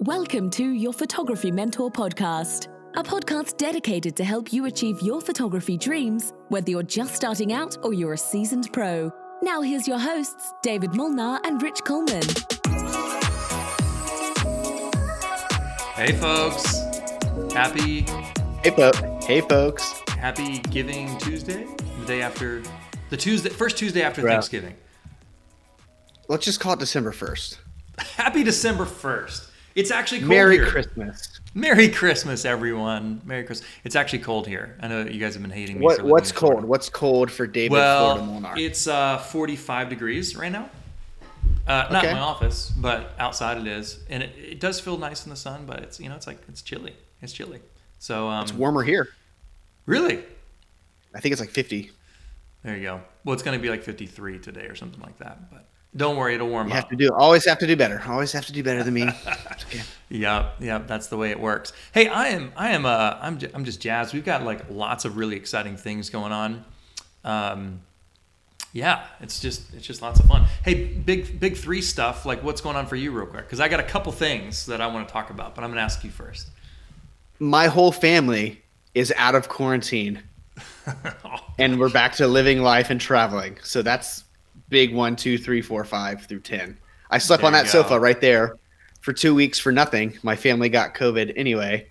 Welcome to your Photography Mentor podcast, a podcast dedicated to help you achieve your photography dreams, whether you're just starting out or you're a seasoned pro. Now, here's your hosts, David Molnar and Rich Coleman. Hey, folks. Happy, Hey, fo- hey, folks. happy Giving Tuesday, the day after the Tuesday, first Tuesday after Right. Thanksgiving. Let's just call it December 1st. Happy December 1st. It's actually cold Merry here. Christmas. Merry Christmas, everyone. Merry Christmas. It's actually cold here. I know you guys have been hating me. What, for what's in Florida. cold? What's cold for David Well, Florida Molnar? it's uh, 45 degrees right now. Uh, not Okay. in my office, but outside it is, and it, it does feel nice in the sun. But it's you know it's like it's chilly. It's chilly. So um, It's warmer here. really, I think it's like 50. there you go. Well, it's going to be like 53 today or something like that. But don't worry, it'll warm You up. have to do, always have to do better. Always have to do better than me. Okay. Yep, yep, that's the way it works. Hey, I am, I am, uh, I'm, j- I'm just jazzed. We've got like lots of really exciting things going on. Um, yeah, it's just, it's just lots of fun. Hey, big, big three stuff. Like, what's going on for you, real quick? Because I got a couple things that I want to talk about, but I'm going to ask you first. My whole family is out of quarantine and we're back to living life and traveling. So that's big one, two, three, four, five through 10. I slept There on that sofa right there for two weeks for nothing. My family got COVID anyway.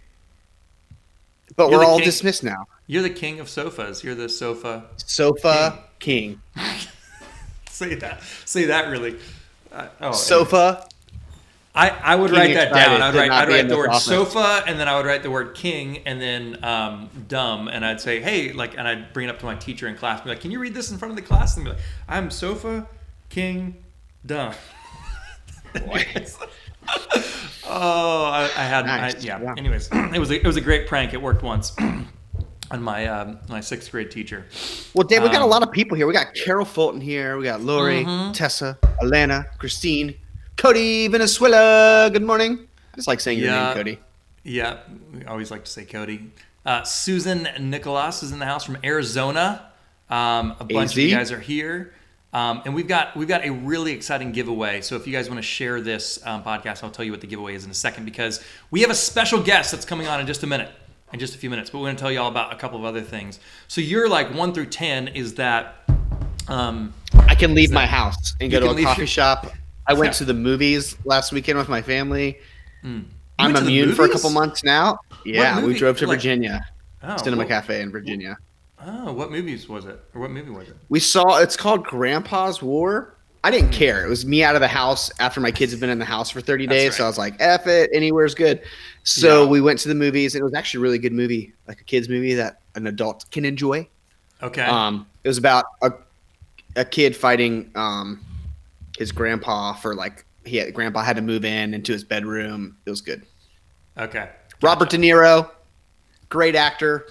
But You're we're all king. dismissed now. You're the king of sofas. You're the sofa. Sofa king. Say that. Say that really. Uh, oh, Sofa. I, I would King write that down. I'd write, I'd write the word office. sofa and then I would write the word king and then um, dumb and I'd say, hey, like, and I'd bring it up to my teacher in class and be like, can you read this in front of the class? And be like, I'm sofa, king, dumb. oh, I, I had, Nice. I, yeah. Yeah. Anyways, it was a, it was a great prank. It worked once on my um, my sixth grade teacher. Well, Dave, we got a Um, lot of people here. We got Carol Fulton here. We got Lori, Mm-hmm. Tessa, Alana, Christine, Cody, Venezuela. Good morning. I just like saying your Yeah. name, Cody. Yeah, we always like to say Cody. Uh, Susan Nicholas is in the house from Arizona. Um, a bunch of you guys are here, um, and we've got we've got a really exciting giveaway. So if you guys want to share this um, podcast, I'll tell you what the giveaway is in a second because we have a special guest that's coming on in just a minute, in just a few minutes. But we're going to tell you all about a couple of other things. So you're like one through ten is that. Um, I can leave my house and go to a coffee your- shop. I went Yeah. Hmm. to the movies last weekend with my family. went I'm immune for a couple months now. Yeah, we drove to Like- Virginia, oh, Cinema what- Cafe in Virginia. Oh, what movies was it? Or what movie was it? We saw it's called Grandpa's War. I didn't care. It was me out of the house after my kids have been in the house for 30 That's days. So. I was like, F it, anywhere's good. So Yeah. we went to the movies. It was actually a really good movie, like a kids movie that an adult can enjoy. Okay. Um, it was about a, a kid fighting um, his grandpa for like he had, grandpa had to move in into his bedroom. It was good. okay. Robert De Niro, great actor.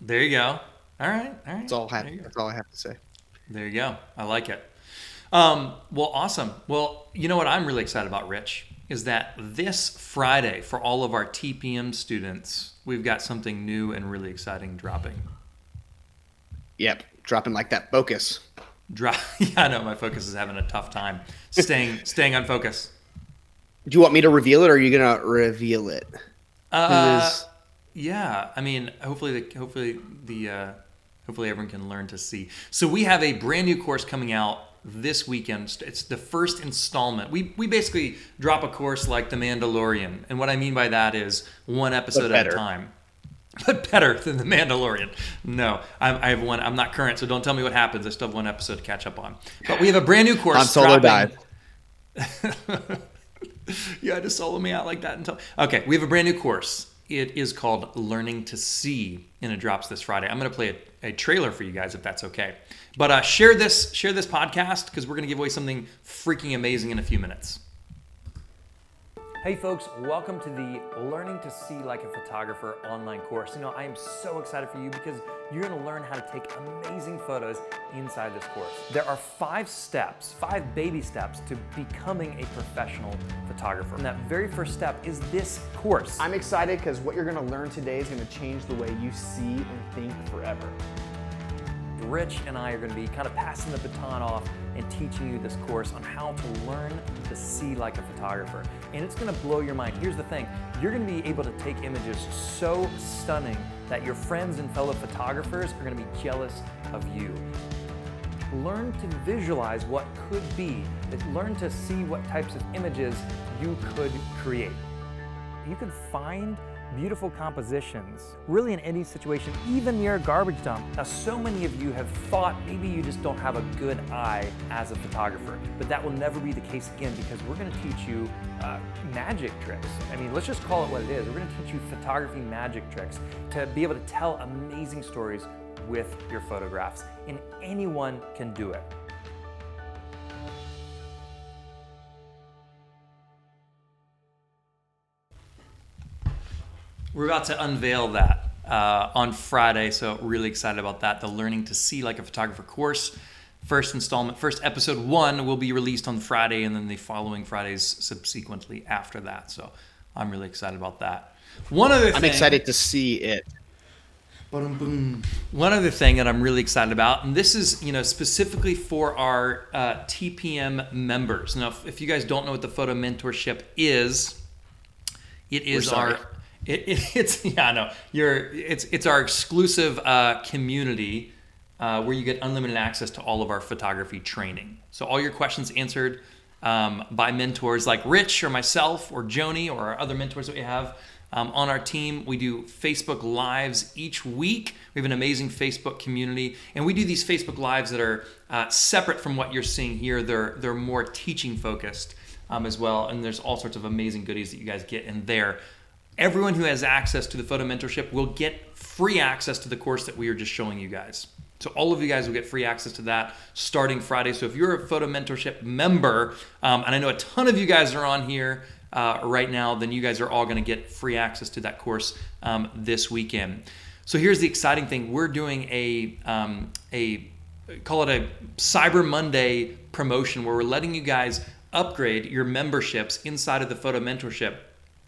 There you go. All right. All right. That's all I have. There you go. That's all I have to say. There you go. I like it. Um, well, awesome. Well, you know what I'm really excited about, Rich, is that this Friday for all of our TPM students, we've got something new and really exciting dropping. Yep, dropping like that focus. Drop. Yeah, I know my focus is having a tough time staying staying on focus. Do you want me to reveal it, or are you gonna reveal it? Uh, is- Yeah, I mean, hopefully, the, hopefully the, uh, hopefully everyone can learn to see. So we have a brand new course coming out this weekend. It's the first installment. We we basically drop a course like The Mandalorian, and what I mean by that is one episode at a time. But better than The Mandalorian. No, I, I have one. I'm not current, so don't tell me what happens. I still have one episode to catch up on. But we have a brand new course. Han Solo dropping- died. you had to solo me out like that until okay we have a brand new course it is called learning to see and it drops this friday i'm going to play a, a trailer for you guys if that's okay but uh, share this share this podcast because we're going to give away something freaking amazing in a few minutes Hey folks, welcome to the Learning to See Like a Photographer online course. You know, I am so excited for you because you're going to learn how to take amazing photos inside this course. There are five steps, five baby steps to becoming a professional photographer. And that very first step is this course. I'm excited because what you're going to learn today is going to change the way you see and think forever. Rich and I are going to be kind of passing the baton off and teaching you this course on how to learn to see like a photographer. And it's gonna blow your mind. Here's the thing you're gonna be able to take images so stunning that your friends and fellow photographers are gonna be jealous of you learn to visualize what could be, learn to see what types of images you could create. You could find beautiful compositions, really in any situation, even near a garbage dump. Now, so many of you have thought maybe you just don't have a good eye as a photographer, but that will never be the case again because we're gonna teach you uh, magic tricks. I mean, let's just call it what it is. We're gonna teach you photography magic tricks to be able to tell amazing stories with your photographs, and anyone can do it. We're about to unveil that uh, on Friday, so really excited about that. The Learning to See Like a Photographer course. First installment, first episode one will be released on Friday, and then the following Fridays subsequently after that. So I'm really excited about that. One other thing, I'm excited to see it. One other thing that I'm really excited about, and this is you know specifically for our uh, TPM members. Now, if, if, you guys don't know what the photo mentorship is, it is our it, it, it's yeah no you're it's it's our exclusive uh, community uh, where you get unlimited access to all of our photography training. So all your questions answered um, by mentors like Rich or myself or Joni or our other mentors that we have um, on our team. We do Facebook Lives each week. We have an amazing Facebook community, and we do these Facebook Lives that are uh, separate from what you're seeing here. They're they're more teaching focused um, as well, and there's all sorts of amazing goodies that you guys get in there. Everyone who has access to the photo mentorship will get free access to the course that we are just showing you guys. So all of you guys will get free access to that starting Friday. So if you're a photo mentorship member, um, and I know a ton of you guys are on here uh, right now, then you guys are all going to get free access to that course um, this weekend. So here's the exciting thing: we're doing a um, a call it a Cyber Monday promotion where we're letting you guys upgrade your memberships inside of the photo mentorship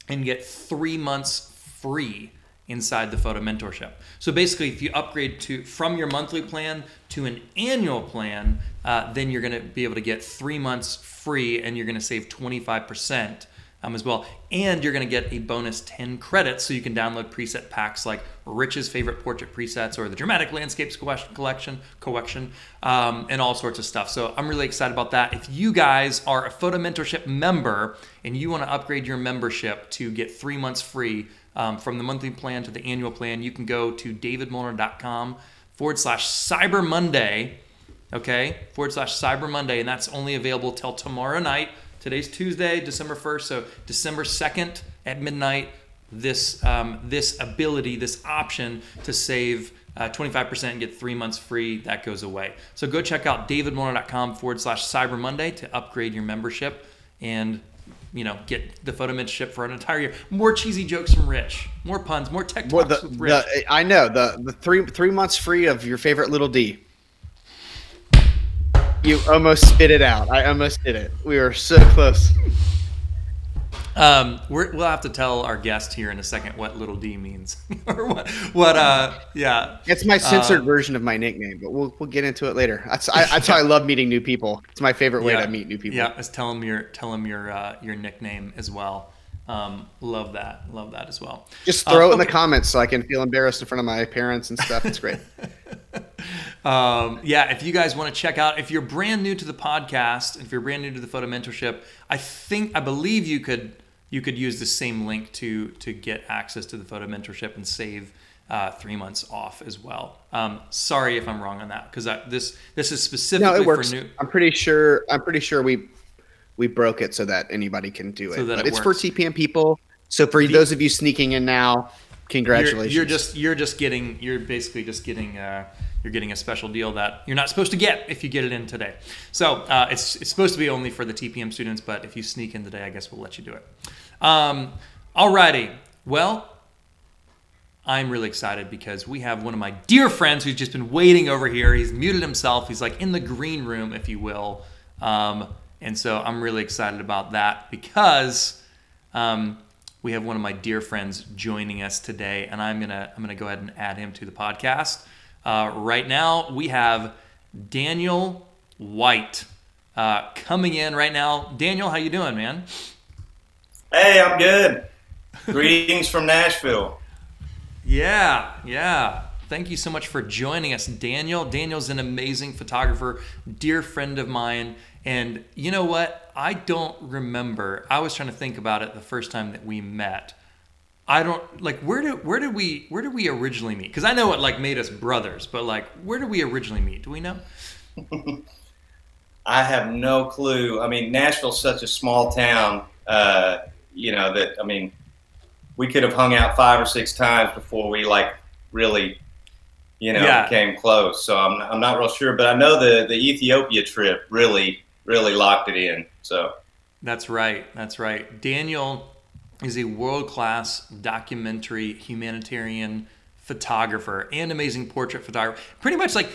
and get three months free inside the photo mentorship. So basically, if you upgrade to from your monthly plan to an annual plan, uh, then you're going to be able to get three months free, and you're going to save 25 percent um, as well. And you're going to get a bonus 10 credits so you can download preset packs like Rich's favorite portrait presets or the dramatic landscapes collection, collection, um, and all sorts of stuff. So I'm really excited about that. If you guys are a photo mentorship member and you want to upgrade your membership to get three months free um, from the monthly plan to the annual plan, you can go to davidmolnar.com forward slash cyber Monday. Okay, forward slash Cyber Monday, and that's only available till tomorrow night, Today's Tuesday, December 1st, so December 2nd at midnight, this um, this ability, this option to save uh, 25% and get three months free, that goes away. So go check out davidmolnar.com forward slash Cyber Monday to upgrade your membership and you know get the photo mentorship for an entire year. More cheesy jokes from Rich, more puns, more tech talks the, with Rich. The, I know the the three three months free of your favorite little D. You almost spit it out. I almost did it. We were so close. Um, we will have to tell our guest here in a second what little D means, or what, what, uh, yeah. It's my censored uh, version of my nickname, but we'll we'll get into it later. That's I, that's how I love meeting new people. It's my favorite way yeah, to meet new people. Yeah, let's tell them your tell them your uh, your nickname as well. Um, love that, love that as well. Just throw uh, it in the comments so I can feel embarrassed in front of my parents and stuff. It's great. um, yeah, if you guys want to check out, if you're brand new to the podcast, if you're brand new to the photo mentorship, I think I believe you could you could use the same link to to get access to the photo mentorship and save uh, three months off as well. Um, sorry if I'm wrong on that because this this is specifically no, for new. I'm pretty sure. I'm pretty sure we we broke it so that anybody can do it. So but it it's works. for TPM people. So for the, those of you sneaking in now, congratulations. You're, you're, just you're just getting you're basically just getting uh, you're getting a special deal that you're not supposed to get if you get it in today. So uh, it's it's supposed to be only for the TPM students, but if you sneak in today, I guess we'll let you do it. Um, alrighty, well. I'm really excited because we have one of my dear friends who's just been waiting over here. He's muted himself. He's like in the green room, if you will. Um, and so I'm really excited about that because um, we have one of my dear friends joining us today, and I'm gonna I'm gonna go ahead and add him to the podcast. Uh, right now we have Daniel White. uh, coming in right now. Daniel, how you doing, man? Hey, I'm good. Greetings from Nashville. Yeah, yeah. Thank you so much for joining us, Daniel. Daniel's an amazing photographer, dear friend of mine. And you know what? I don't remember. I was trying to think about it the first time that we met. I don't like where did where did we where did we originally meet? Because I know what like made us brothers, but like where did we originally meet? Do we know? I have no clue. I mean, Nashville's such a small town. Uh, you know that. I mean, we could have hung out five or six times before we like really, you know, Yeah. became close. So I'm I'm not real sure, but I know the the Ethiopia trip really really locked it in. So That's right. That's right. Daniel is a world class documentary humanitarian photographer and amazing portrait photographer. Pretty much like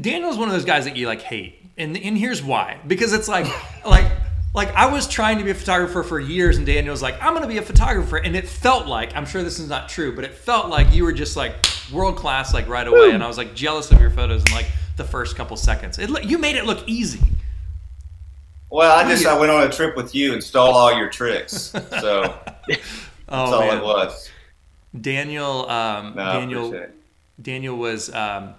Daniel's one of those guys that you like hate. And and here's why. Because it's like like like I was trying to be a photographer for years and Daniel's like, I'm gonna be a photographer. And it felt like, I'm sure this is not true, but it felt like you were just like world class like right away. And I was like jealous of your photos in like the first couple seconds. It, you made it look easy. Well, I just I went on a trip with you and stole all your tricks. So that's Oh, all man. it was. Daniel, um, No, Daniel. Daniel was um,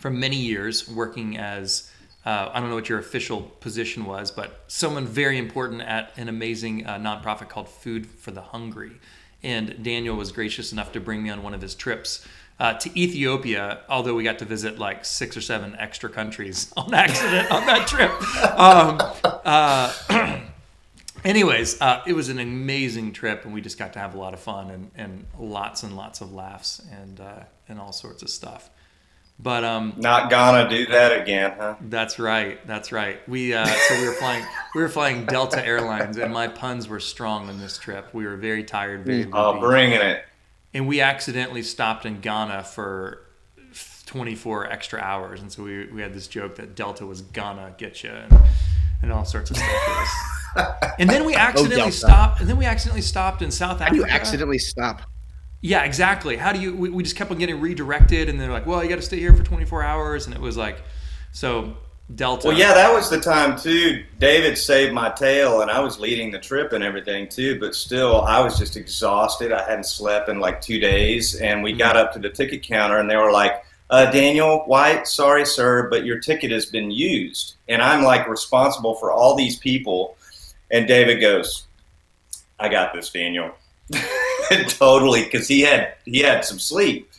for many years working as uh, I don't know what your official position was, but someone very important at an amazing uh, nonprofit called Food for the Hungry. And Daniel was gracious enough to bring me on one of his trips uh, to Ethiopia, although we got to visit like six or seven extra countries on accident on that trip. Um, uh, anyways, uh, it was an amazing trip, and we just got to have a lot of fun and, and lots and lots of laughs and uh, and all sorts of stuff. But um, Not gonna do that again, huh? that's right, that's right. We uh, so we were flying we were flying Delta Airlines, and my puns were strong on this trip. We were very tired, very Oh, bringing it. and we accidentally stopped in Ghana for 24 extra hours, and so we, we had this joke that Delta was gonna get you, and, and all sorts of stuff. And then we accidentally Delta. stopped, and then we accidentally stopped in South Africa. How Africa. do you accidentally stop? Yeah, exactly. How do you? We, we just kept on getting redirected, and they're like, "Well, you got to stay here for 24 hours," and it was like, so Delta. Well, yeah, that was the time too. David saved my tail, and I was leading the trip and everything too. But still, I was just exhausted. I hadn't slept in like two days, and we mm-hmm. got up to the ticket counter, and they were like, uh, "Daniel White, sorry, sir, but your ticket has been used." And I'm like responsible for all these people, and David goes, "I got this, Daniel." totally, because he had he had some sleep,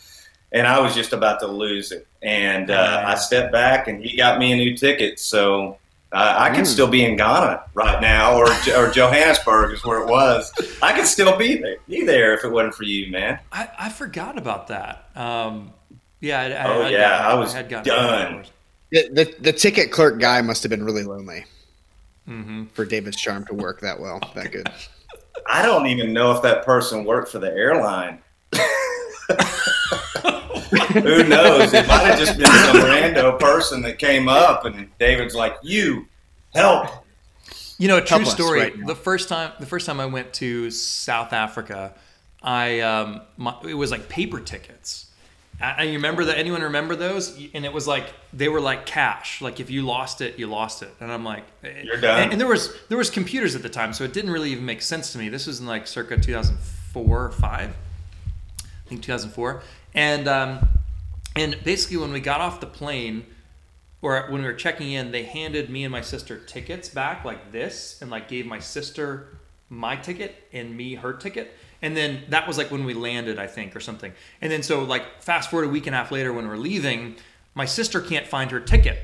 and I was just about to lose it. And uh, I stepped back, and he got me a new ticket. So uh, I can Mm. still be in Ghana right now, or or Johannesburg is where it was. I could still be there, be there if it wasn't for you, man. I, I forgot about that. Um, yeah. I, I, Oh, I'd yeah, gotten- I was had gotten done. The, the the ticket clerk guy must have been really lonely Mhm. for David's charm to work that well, that good. I don't even know if that person worked for the airline. Who knows? It might have just been some rando person that came up, and David's like, "You help." You know, a true Help story. right the first time, the first time I went to South Africa, I um, my, it was like paper tickets. I, I remember that. Anyone remember those? And it was like they were like cash. Like if you lost it, you lost it. And I'm like, eh, You're done. And, and there was there was computers at the time, so it didn't really even make sense to me. This was in like circa 2004 or five. I think 2004. And um, and basically when we got off the plane or when we were checking in, they handed me and my sister tickets back like this, and like gave my sister my ticket and me her ticket. And then that was like when we landed, I think, or something. And then so like fast forward a week and a half later when we're leaving, my sister can't find her ticket.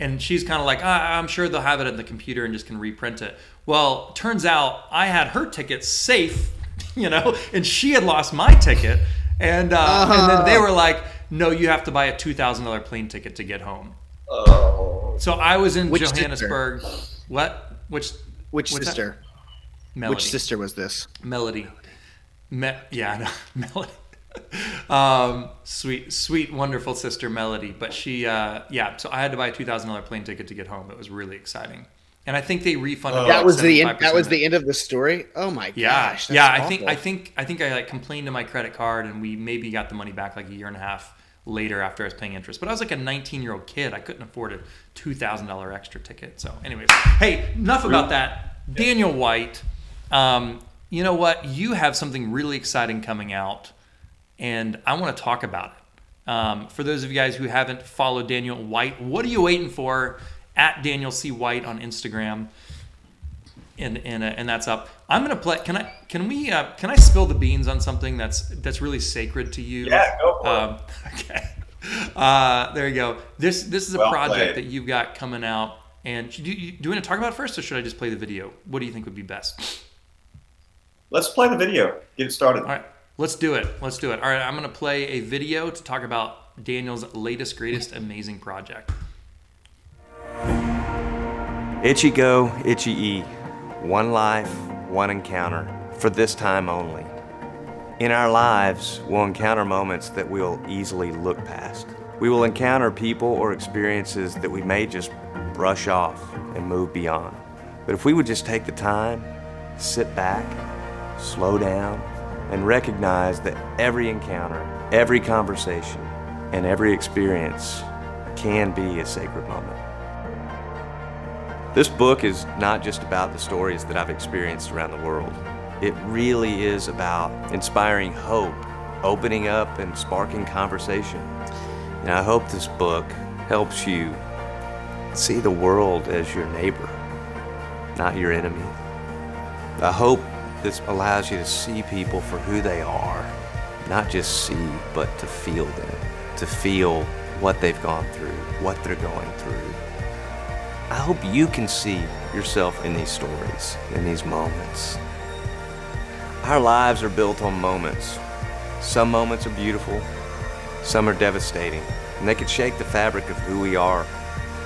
And she's kind of like, ah, I'm sure they'll have it in the computer and just can reprint it. Well, turns out I had her ticket safe, you know, and she had lost my ticket. And uh, and then they were like, no, you have to buy a two thousand dollar plane ticket to get home. Oh, So I was in Which sister? Johannesburg. What? Which? Which sister? Melody. Which sister was this? Melody. Me- yeah, I know. Melody. um, sweet, sweet, wonderful sister Melody. But she, uh, yeah. So I had to buy a two thousand dollar plane ticket to get home. It was really exciting, and I think they refunded. Oh. That like was the end, that was of the end of the story. Oh my Yeah, gosh! yeah. that's I think. I think I think I like complained to my credit card, and we maybe got the money back like a year and a half later after I was paying interest. But I was like a 19 year old kid. I couldn't afford a $2,000 extra ticket. So, anyways, hey, enough about that. Daniel White, um, you know what? You have something really exciting coming out, and I want to talk about it. Um, for those of you guys who haven't followed Daniel White, what are you waiting for? At Daniel C. White on Instagram and and, uh, and that's up. I'm gonna play. Can I? Can we? Uh, can I spill the beans on something that's that's really sacred to you? Yeah, go for it. um, Okay. Uh, there you go. This this is a Well project played. that you've got coming out. And do you, do you want to talk about it first, or should I just play the video? What do you think would be best? Let's play the video. Get it started. All right, let's do it. Let's do it. All right, I'm gonna play a video to talk about Daniel's latest, greatest, amazing project. Itchy go, itchy e. One life, one encounter, for this time only. In our lives, we'll encounter moments that we'll easily look past. We will encounter people or experiences that we may just brush off and move beyond. But if we would just take the time, sit back, slow down, and recognize that every encounter, every conversation, and every experience can be a sacred moment. This book is not just about the stories that I've experienced around the world. It really is about inspiring hope, opening up, and sparking conversation. And I hope this book helps you see the world as your neighbor, not your enemy. I hope this allows you to see people for who they are, not just see, but to feel them, to feel what they've gone through, what they're going through. I hope you can see yourself in these stories, in these moments. Our lives are built on moments. Some moments are beautiful, some are devastating, and they can shake the fabric of who we are.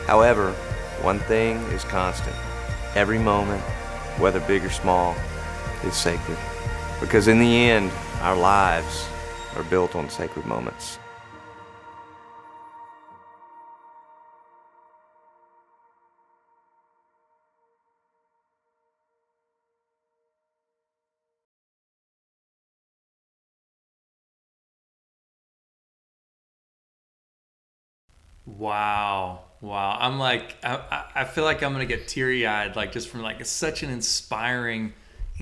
However, one thing is constant every moment, whether big or small, is sacred. Because in the end, our lives are built on sacred moments. Wow. Wow. I'm like, I, I- feel like I'm going to get teary eyed, like just from like, it's such an inspiring,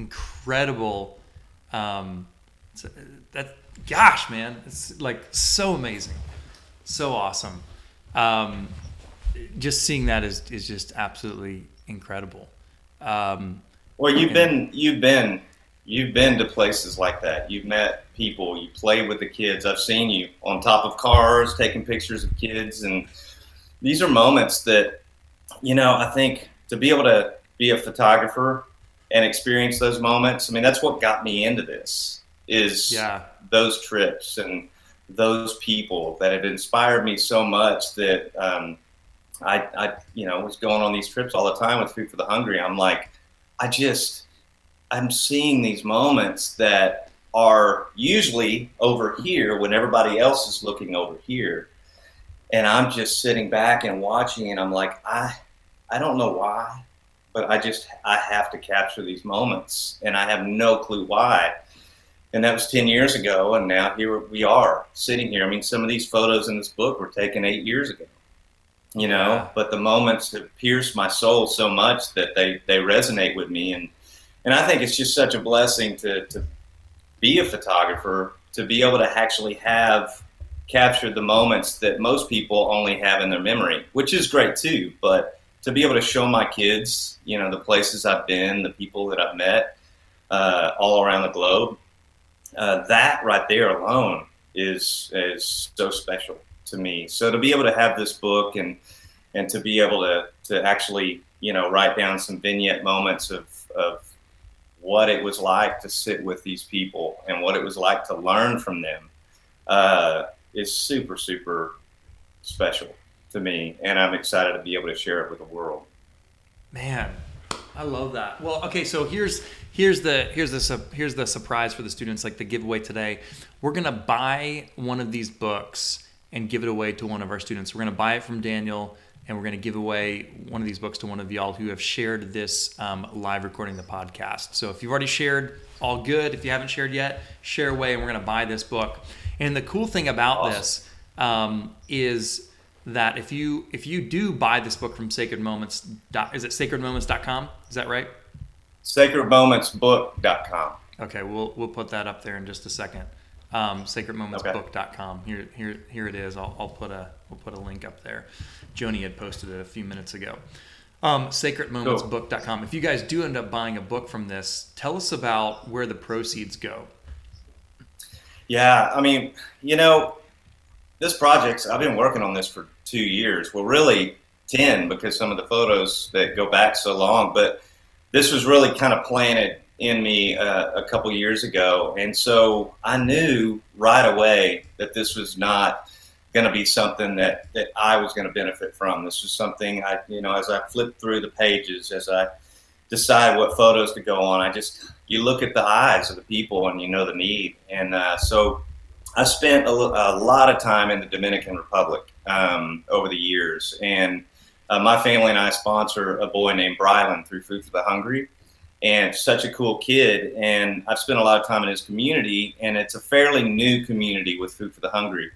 incredible, um, that, gosh, man, it's like so amazing. So awesome. Um, just seeing that is, is just absolutely incredible. Um, Well, you've been you've been you've been to places like that. You've met people. You play with the kids. I've seen you on top of cars taking pictures of kids, and these are moments that you know. I think to be able to be a photographer and experience those moments. I mean, that's what got me into this. Is yeah. those trips and those people that have inspired me so much that um, I, I, you know, was going on these trips all the time with Food for the Hungry. I'm like, I just, I'm seeing these moments that are usually over here when everybody else is looking over here. And I'm just sitting back and watching, and I'm like, I, I don't know why, but I just, I have to capture these moments, and I have no clue why. And that was 10 years ago and now here we are sitting here. I mean some of these photos in this book were taken eight years ago you know? Yeah. but the moments have pierced my soul so much that they they resonate with me and and i think it's just such a blessing to to be a photographer to be able to actually have captured the moments that most people only have in their memory which is great too but to be able to show my kids you know the places i've been the people that i've met uh, all around the globe uh, that right there alone is is so special to me. So to be able to have this book and and to be able to to actually you know write down some vignette moments of of what it was like to sit with these people and what it was like to learn from them uh, is super super special to me, and I'm excited to be able to share it with the world. Man, I love that. Well, okay, so here's here's the here's the su- here's the surprise for the students, like the giveaway today. We're gonna buy one of these books and give it away to one of our students. We're gonna buy it from Daniel, and we're gonna give away one of these books to one of y'all who have shared this um, live recording the podcast. So if you've already shared, all good. If you haven't shared yet, share away, and we're gonna buy this book. And the cool thing about Awesome. this um, is that if you if you do buy this book from Sacred Moments, dot, is it sacredmoments.com? Is that right? sacredmomentsbook.com. Okay, we'll we'll put that up there in just a second. Um, sacredmomentsbook.com. Here here here it is. I'll, I'll put a we'll put a link up there. Joni had posted it a few minutes ago. Um, sacredmomentsbook.com. If you guys do end up buying a book from this, tell us about where the proceeds go. Yeah, I mean, you know, this project, I've been working on this for two years. Well, really 10 because some of the photos that go back so long, but this was really kind of planted in me uh, a couple years ago. And so I knew right away that this was not going to be something that, that I was going to benefit from. This was something I, you know, as I flipped through the pages, as I decide what photos to go on, I just, you look at the eyes of the people and you know the need. And uh, so I spent a, a, lot of time in the Dominican Republic um, over the years. And uh, my family and I sponsor a boy named Brylan through Food for the Hungry and such a cool kid. And I've spent a lot of time in his community, and it's a fairly new community with Food for the Hungry.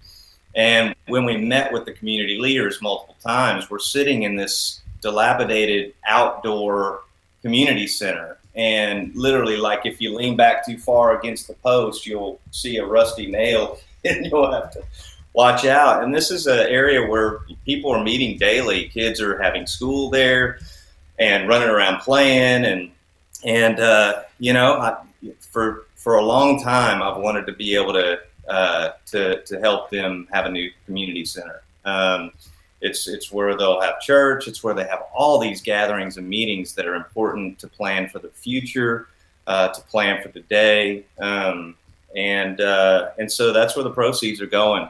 And when we met with the community leaders multiple times, we're sitting in this dilapidated outdoor community center. And literally, like if you lean back too far against the post, you'll see a rusty nail and you'll have to watch out. And this is an area where people are meeting daily. Kids are having school there and running around playing and and uh, you know, I, for for a long time, I've wanted to be able to uh, to to help them have a new community center. Um, it's it's where they'll have church. It's where they have all these gatherings and meetings that are important to plan for the future, uh, to plan for the day, um, and uh, and so that's where the proceeds are going.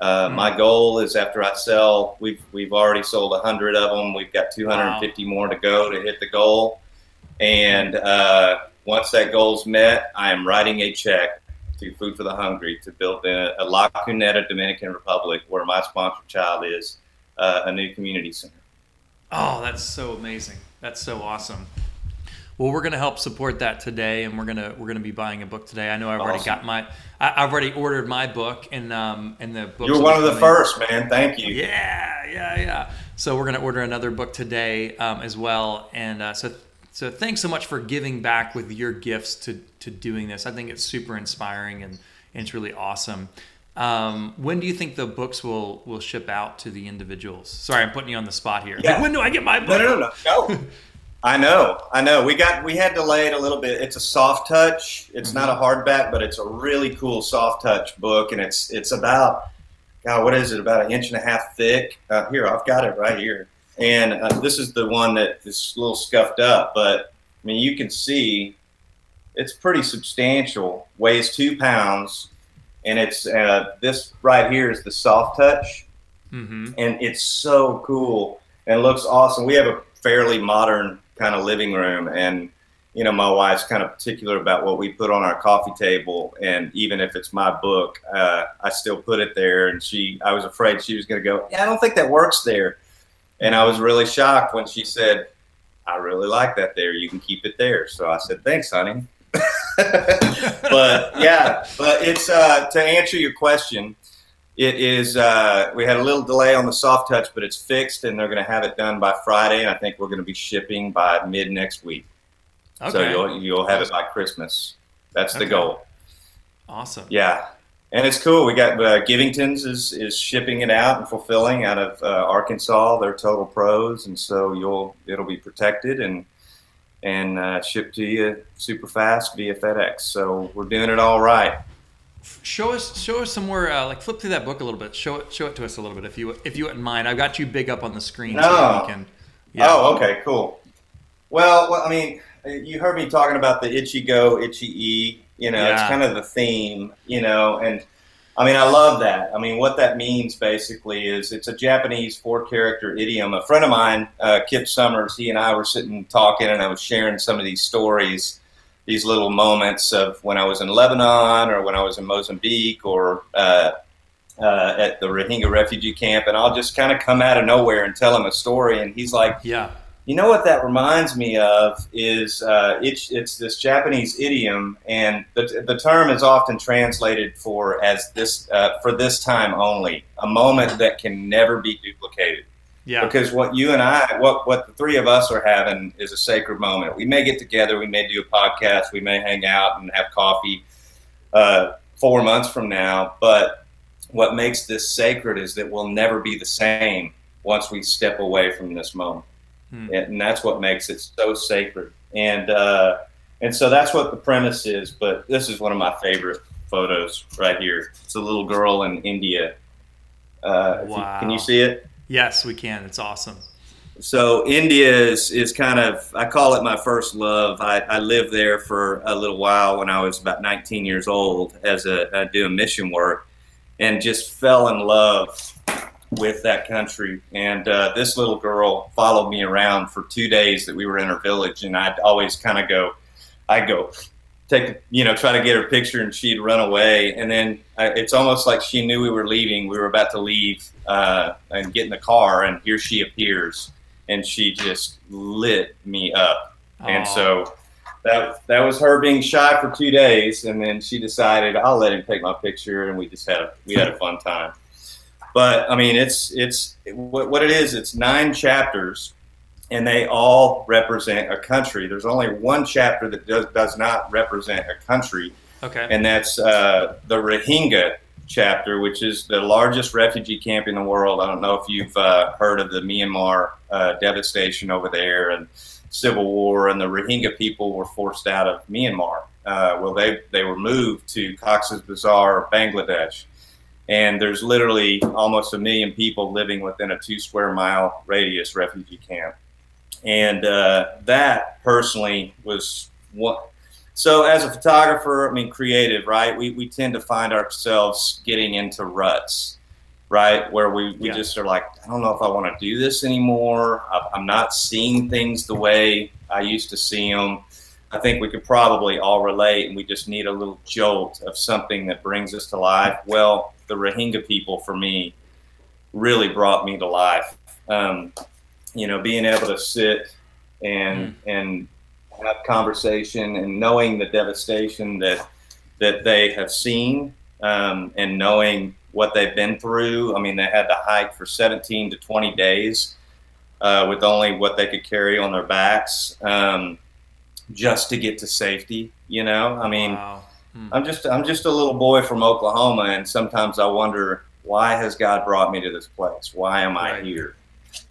Uh, mm-hmm. My goal is after I sell, we've we've already sold hundred of them. We've got 250 wow. more to go to hit the goal. And uh, once that goal's met, I am writing a check to Food for the Hungry to build a, a La Cuneta, Dominican Republic, where my sponsored child is, uh, a new community center. Oh, that's so amazing! That's so awesome. Well, we're going to help support that today, and we're gonna we're gonna be buying a book today. I know I've awesome. already got my I, have already ordered my book, and um and the book. You're one of the first, man. Thank you. Yeah, yeah, yeah. So we're going to order another book today um, as well, and uh, so so thanks so much for giving back with your gifts to to doing this. I think it's super inspiring and, and it's really awesome. Um, when do you think the books will will ship out to the individuals? Sorry, I'm putting you on the spot here. Yeah. Like, when do I get my book? No, no, no, no. no. I know, I know. We got we had delayed a little bit. It's a soft touch. It's mm-hmm. not a hardback, but it's a really cool soft touch book, and it's it's about God, what is it? About an inch and a half thick. Uh, here, I've got it right here. And uh, this is the one that is a little scuffed up, but I mean, you can see it's pretty substantial, weighs two pounds, and it's uh, this right here is the soft touch, mm-hmm. and it's so cool and looks awesome. We have a fairly modern kind of living room, and you know, my wife's kind of particular about what we put on our coffee table, and even if it's my book, uh, I still put it there. And she, I was afraid she was going to go, "Yeah, I don't think that works there." And I was really shocked when she said, I really like that there. You can keep it there. So I said, thanks, honey. But yeah, but it's uh, to answer your question, it is. Uh, we had a little delay on the soft touch, but it's fixed, and they're going to have it done by Friday. And I think we're going to be shipping by mid next week. Okay. So you'll you'll have it by Christmas. That's the okay. goal. Awesome. Yeah, and it's cool. We got uh, Givington's is is shipping it out and fulfilling out of uh, Arkansas. They're total pros, and so you'll it'll be protected and and uh, shipped to you super fast via FedEx. So we're doing it all right. Show us show us some more. Uh, like flip through that book a little bit. Show it show it to us a little bit if you if you wouldn't mind. I've got you big up on the screen no. so we can. Yeah. Oh, okay, cool. Well, well, I mean, you heard me talking about the itchy go, itchy e you know, yeah. it's kind of the theme, you know, and I mean, I love that. I mean, what that means basically is it's a Japanese four character idiom. A friend of mine, uh, Kip Summers, he and I were sitting talking, and I was sharing some of these stories, these little moments of when I was in Lebanon or when I was in Mozambique or uh, uh, at the Rohingya refugee camp, and I'll just kind of come out of nowhere and tell him a story, and he's like, "Yeah." You know what that reminds me of is uh, it's it's this Japanese idiom, and the, the term is often translated for as this uh, for this time only, a moment that can never be duplicated. Yeah. Because what you and I, what what the three of us are having is a sacred moment. We may get together, we may do a podcast, we may hang out and have coffee uh, four months from now, but what makes this sacred is that we'll never be the same once we step away from this moment Hmm. and that's what makes it so sacred. And uh, and so that's what the premise is. But this is one of my favorite photos right here. It's a little girl in India. Uh, you- can you see it? Yes, we can. It's awesome. So India is, is kind of I call it my first love. I, I lived there for a little while when I was about 19 years old as a uh, doing mission work, and just fell in love with that country. And uh, this little girl followed me around for two days that we were in her village, and I'd always kind of go, I go take you know try to get her picture, and she'd run away, and then I, it's almost like she knew we were leaving. We were about to leave uh, and get in the car, and here she appears and she just lit me up. And so that that was her being shy for two days, and then she decided I'll let him take my picture, and we just had a, we had a fun time. But I mean, it's it's what, what it is. It's nine chapters, and they all represent a country. There's only one chapter that does does not represent a country, Okay. and that's uh, the Rohingya chapter, which is the largest refugee camp in the world. I don't know if you've uh, heard of the Myanmar uh, devastation over there and civil war, and the Rohingya people were forced out of Myanmar. Uh, well, they they were moved to Cox's Bazar, Bangladesh, and there's literally almost a million people living within a two square mile radius refugee camp. And uh, that personally was what so as a photographer, I mean creative, right? We, we tend to find ourselves getting into ruts, right? Where we, we Yeah. just are like, I don't know if I want to do this anymore. I'm not seeing things the way I used to see them. I think we could probably all relate, and we just need a little jolt of something that brings us to life. Well, the Rohingya people, for me, really brought me to life. Um, you know, being able to sit and and have conversation and knowing the devastation that that they have seen um, and knowing what they've been through. I mean, they had to hike for 17 to 20 days uh, with only what they could carry on their backs um, just to get to safety. You know, I mean, wow. I'm just I'm just a little boy from Oklahoma, and sometimes I wonder why has God brought me to this place? Why am I Right. here?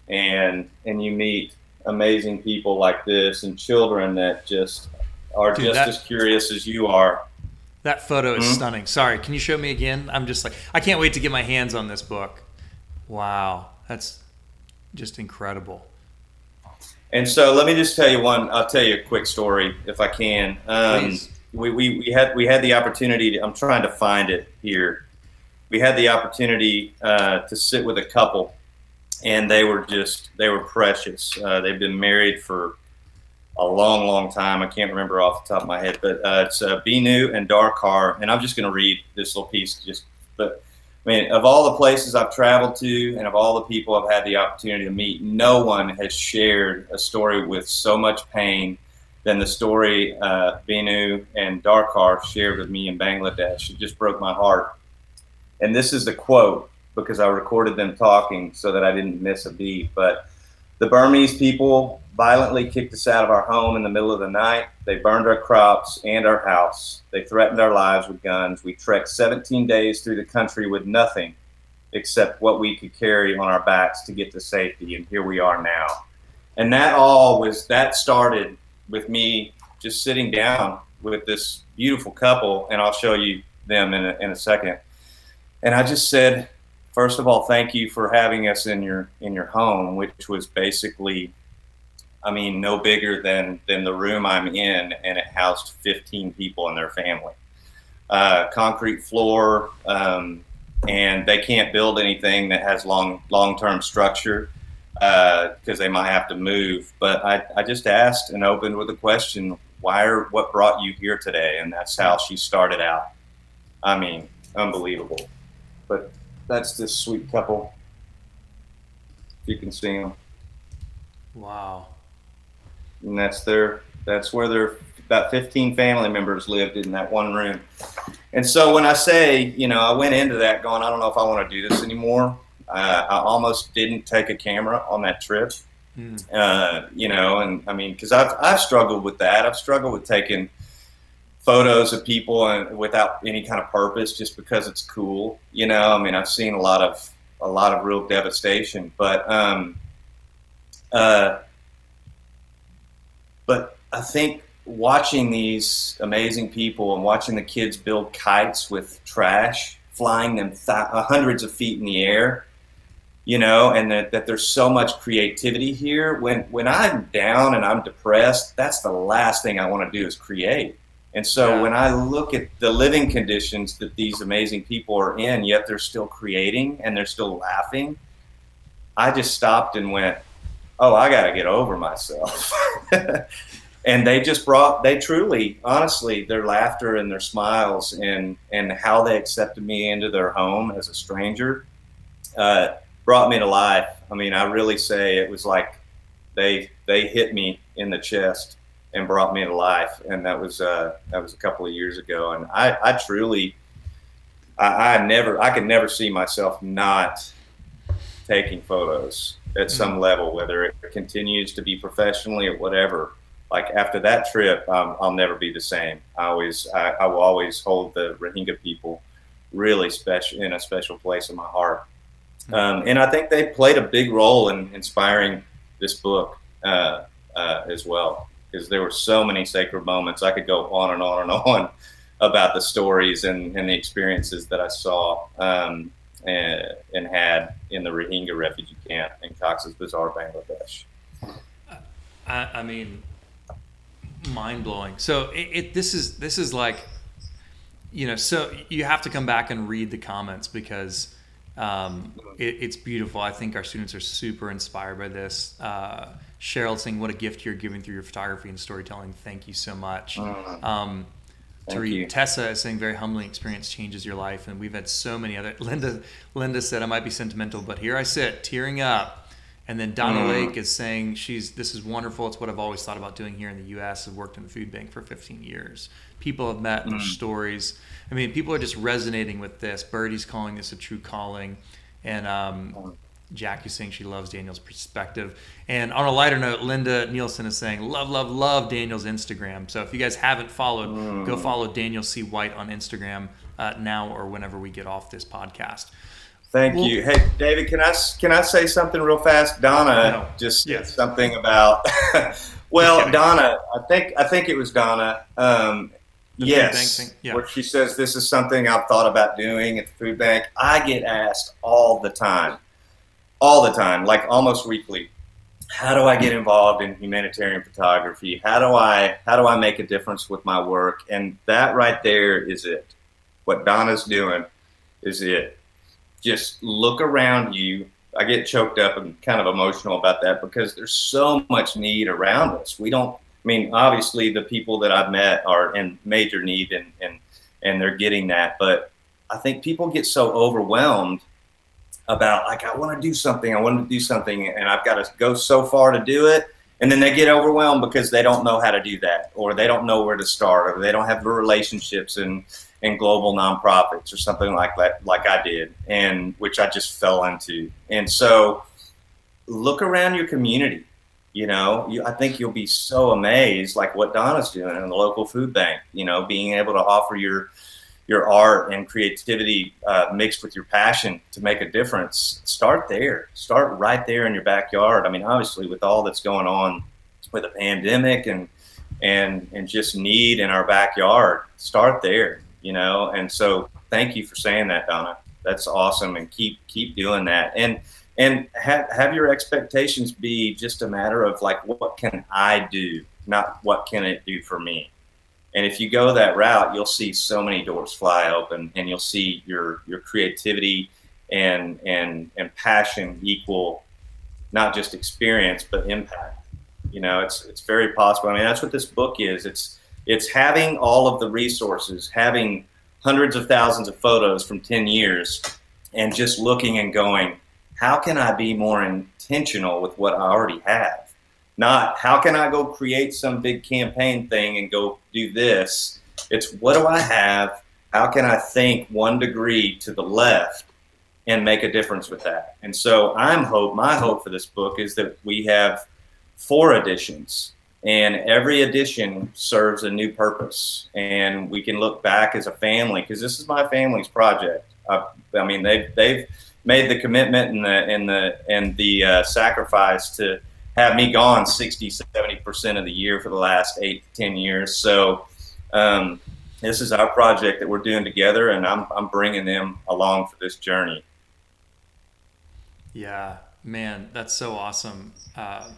And and you meet amazing people like this and children that just are Dude, just that- as curious as you are. That photo is Mhm. stunning. Sorry, can you show me again? I'm just like, I can't wait to get my hands on this book. Wow, that's just incredible. And so let me just tell you one. I'll tell you a quick story if I can. Um, Please. We, we, we had we had the opportunity. To, I'm trying to find it here. We had the opportunity uh, to sit with a couple, and they were just they were precious. Uh, they've been married for a long, long time. I can't remember off the top of my head, but uh, it's uh, Binu and Darkar. And I'm just going to read this little piece. Just, but I mean, of all the places I've traveled to, and of all the people I've had the opportunity to meet, no one has shared a story with so much pain than the story uh, Binu and Darkar shared with me in Bangladesh. It just broke my heart. And this is the quote because I recorded them talking so that I didn't miss a beat. But the Burmese people violently kicked us out of our home in the middle of the night. They burned our crops and our house. They threatened our lives with guns. We trekked 17 days through the country with nothing except what we could carry on our backs to get to safety. And here we are now. And that all was, that started with me just sitting down with this beautiful couple. And I'll show you them in a, in a second. And I just said, first of all, thank you for having us in your in your home, which was basically, I mean, no bigger than than the room I'm in, and it housed 15 people and their family. Uh, concrete floor, um, and they can't build anything that has long long term structure Uh, because they might have to move. But I, I just asked and opened with a question: Why are what brought you here today? And that's how she started out. I mean, unbelievable. But that's this sweet couple. If you can see them. Wow. and that's their that's where their about 15 family members lived in that one room. And so when I say, you know, I went into that going, I don't know if I want to do this anymore. Uh, I almost didn't take a camera on that trip. Mm. Uh, you know, and I mean, because I've I've struggled with that. I've struggled with taking photos of people and without any kind of purpose, just because it's cool. You know, I mean, I've seen a lot of a lot of real devastation, but um, uh, but I think watching these amazing people and watching the kids build kites with trash, flying them th- uh, hundreds of feet in the air, you know, and that, that there's so much creativity here. When when I'm down and I'm depressed, that's the last thing I want to do is create. And so yeah. when I look at the living conditions that these amazing people are in, yet they're still creating and they're still laughing, I just stopped and went, "Oh, I got to get over myself." and they just brought they truly honestly their laughter and their smiles and and how they accepted me into their home as a stranger uh, brought me to life i mean i really say it was like they they hit me in the chest and brought me to life and that was uh, that was a couple of years ago and i i truly I, I never i could never see myself not taking photos at mm-hmm. some level whether it continues to be professionally or whatever like after that trip, um, I'll never be the same. I always, I, I, will always hold the Rohingya people really special in a special place in my heart. Um, and I think they played a big role in inspiring this book uh, uh, as well, because there were so many sacred moments. I could go on and on and on about the stories and, and the experiences that I saw um, and, and, had in the Rohingya refugee camp in Cox's Bazar, Bangladesh. I, I mean, mind blowing. So it, it, this is this is like, you know, so you have to come back and read the comments because um, it, it's beautiful. I think our students are super inspired by this. Uh, Cheryl saying, "What a gift you're giving through your photography and storytelling. Thank you so much." Uh, um, to read, you. Tessa is saying, "Very humbling experience changes your life," and we've had so many other. Linda, Linda said, "I might be sentimental, but here I sit, tearing up." And then Donna mm. Lake is saying she's this is wonderful. It's what I've always thought about doing here in the U.S. I've worked in the food bank for 15 years. People have met mm. their stories. I mean, people are just resonating with this. Birdie's calling this a true calling, and um. Jackie's saying she loves Daniel's perspective. And on a lighter note, Linda Nielsen is saying love, love, love Daniel's Instagram. So if you guys haven't followed, mm. go follow Daniel C. White on Instagram uh, now or whenever we get off this podcast. Thank well, you. Hey, David, can I can I say something real fast? Donna just yes. something about. well, Donna, I think I think it was Donna. Um, yes, yeah. where she says this is something I've thought about doing at the food bank. I get asked all the time, all the time, like almost weekly. How do I get involved in humanitarian photography? How do I how do I make a difference with my work? And that right there is it. What Donna's doing is it just look around you. I get choked up and kind of emotional about that because there's so much need around us. We don't, I mean, obviously the people that I've met are in major need and, and, and they're getting that. But I think people get so overwhelmed about like, I want to do something, I want to do something, and I've got to go so far to do it. And then they get overwhelmed because they don't know how to do that, or they don't know where to start, or they don't have the relationships and in global nonprofits or something like that, like I did, and which I just fell into. And so, look around your community. You know, you, I think you'll be so amazed, like what Donna's doing in the local food bank. You know, being able to offer your your art and creativity uh, mixed with your passion to make a difference. Start there. Start right there in your backyard. I mean, obviously, with all that's going on with the pandemic and and and just need in our backyard, start there you know. And so, thank you for saying that, Donna. That's awesome, and keep keep doing that. And and have have your expectations be just a matter of like, what can I do, not what can it do for me. And if you go that route, you'll see so many doors fly open, and you'll see your your creativity and and and passion equal not just experience but impact. You know, it's it's very possible. I mean, that's what this book is. It's it's having all of the resources, having hundreds of thousands of photos from 10 years, and just looking and going, how can I be more intentional with what I already have? not how can I go create some big campaign thing and go do this. It's what do I have? How can I think one degree to the left and make a difference with that? And so I'm hope my hope for this book is that we have four editions and every edition serves a new purpose. And we can look back as a family because this is my family's project. Uh, i mean they've they've made the commitment and the and the and the uh, sacrifice to have me gone 60 70% of the year for the last eight to 10 years. So um, this is our project that we're doing together and i'm, I'm bringing them along for this journey. Yeah man that's so awesome. Uh,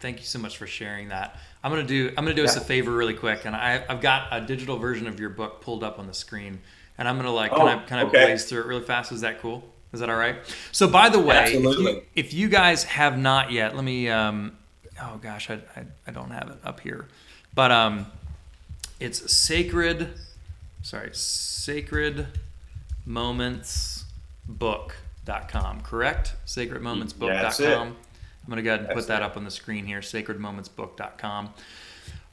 thank you so much for sharing that. I'm gonna do I'm gonna do us a favor really quick, and I, I've got a digital version of your book pulled up on the screen, and I'm gonna like oh, can I can I okay. blaze through it really fast? Is that cool? Is that all right? So by the way, if you, if you, guys have not yet, let me. Um, oh gosh, I, I, I don't have it up here, but um, it's sacred. Sorry, sacred moments book.com correct sacredmomentsbook.com yeah, I'm going to go ahead and put that up on the screen here, sacredmomentsbook.com.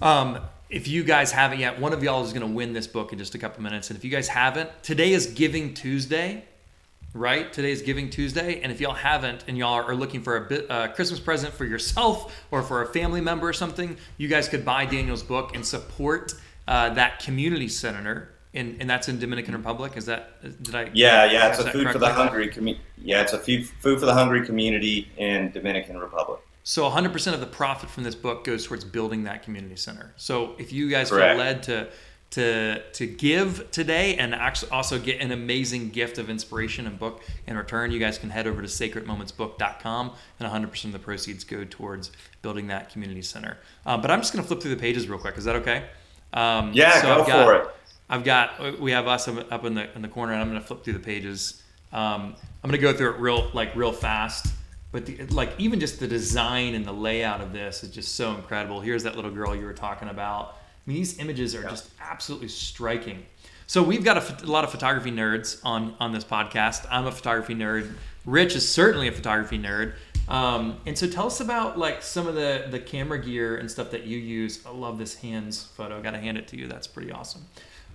Um, if you guys haven't yet, one of y'all is going to win this book in just a couple minutes. And if you guys haven't, today is Giving Tuesday, right? Today is Giving Tuesday. And if y'all haven't and y'all are looking for a bit, Christmas present for yourself or for a family member or something, you guys could buy Daniel's book and support uh, that community center and, and that's in Dominican Republic. Is that did I? Yeah, yeah. It's a food for the hungry community. Yeah, it's a food food for the hungry community in Dominican Republic. So 100% of the profit from this book goes towards building that community center. So if you guys Correct. feel led to to to give today and actually also get an amazing gift of inspiration and book in return, you guys can head over to sacredmomentsbook.com and 100% of the proceeds go towards building that community center. Uh, but I'm just going to flip through the pages real quick. Is that okay? Um, yeah, so go got, for it. I've got we have us up in the in the corner, and I'm going to flip through the pages. Um, I'm going to go through it real like real fast, but the, like even just the design and the layout of this is just so incredible. Here's that little girl you were talking about. I mean, these images are yeah. just absolutely striking. So we've got a, a, lot of photography nerds on on this podcast. I'm a photography nerd. Rich is certainly a photography nerd. Um, and so tell us about like some of the the camera gear and stuff that you use. I love this hands photo. I Got to hand it to you. That's pretty awesome.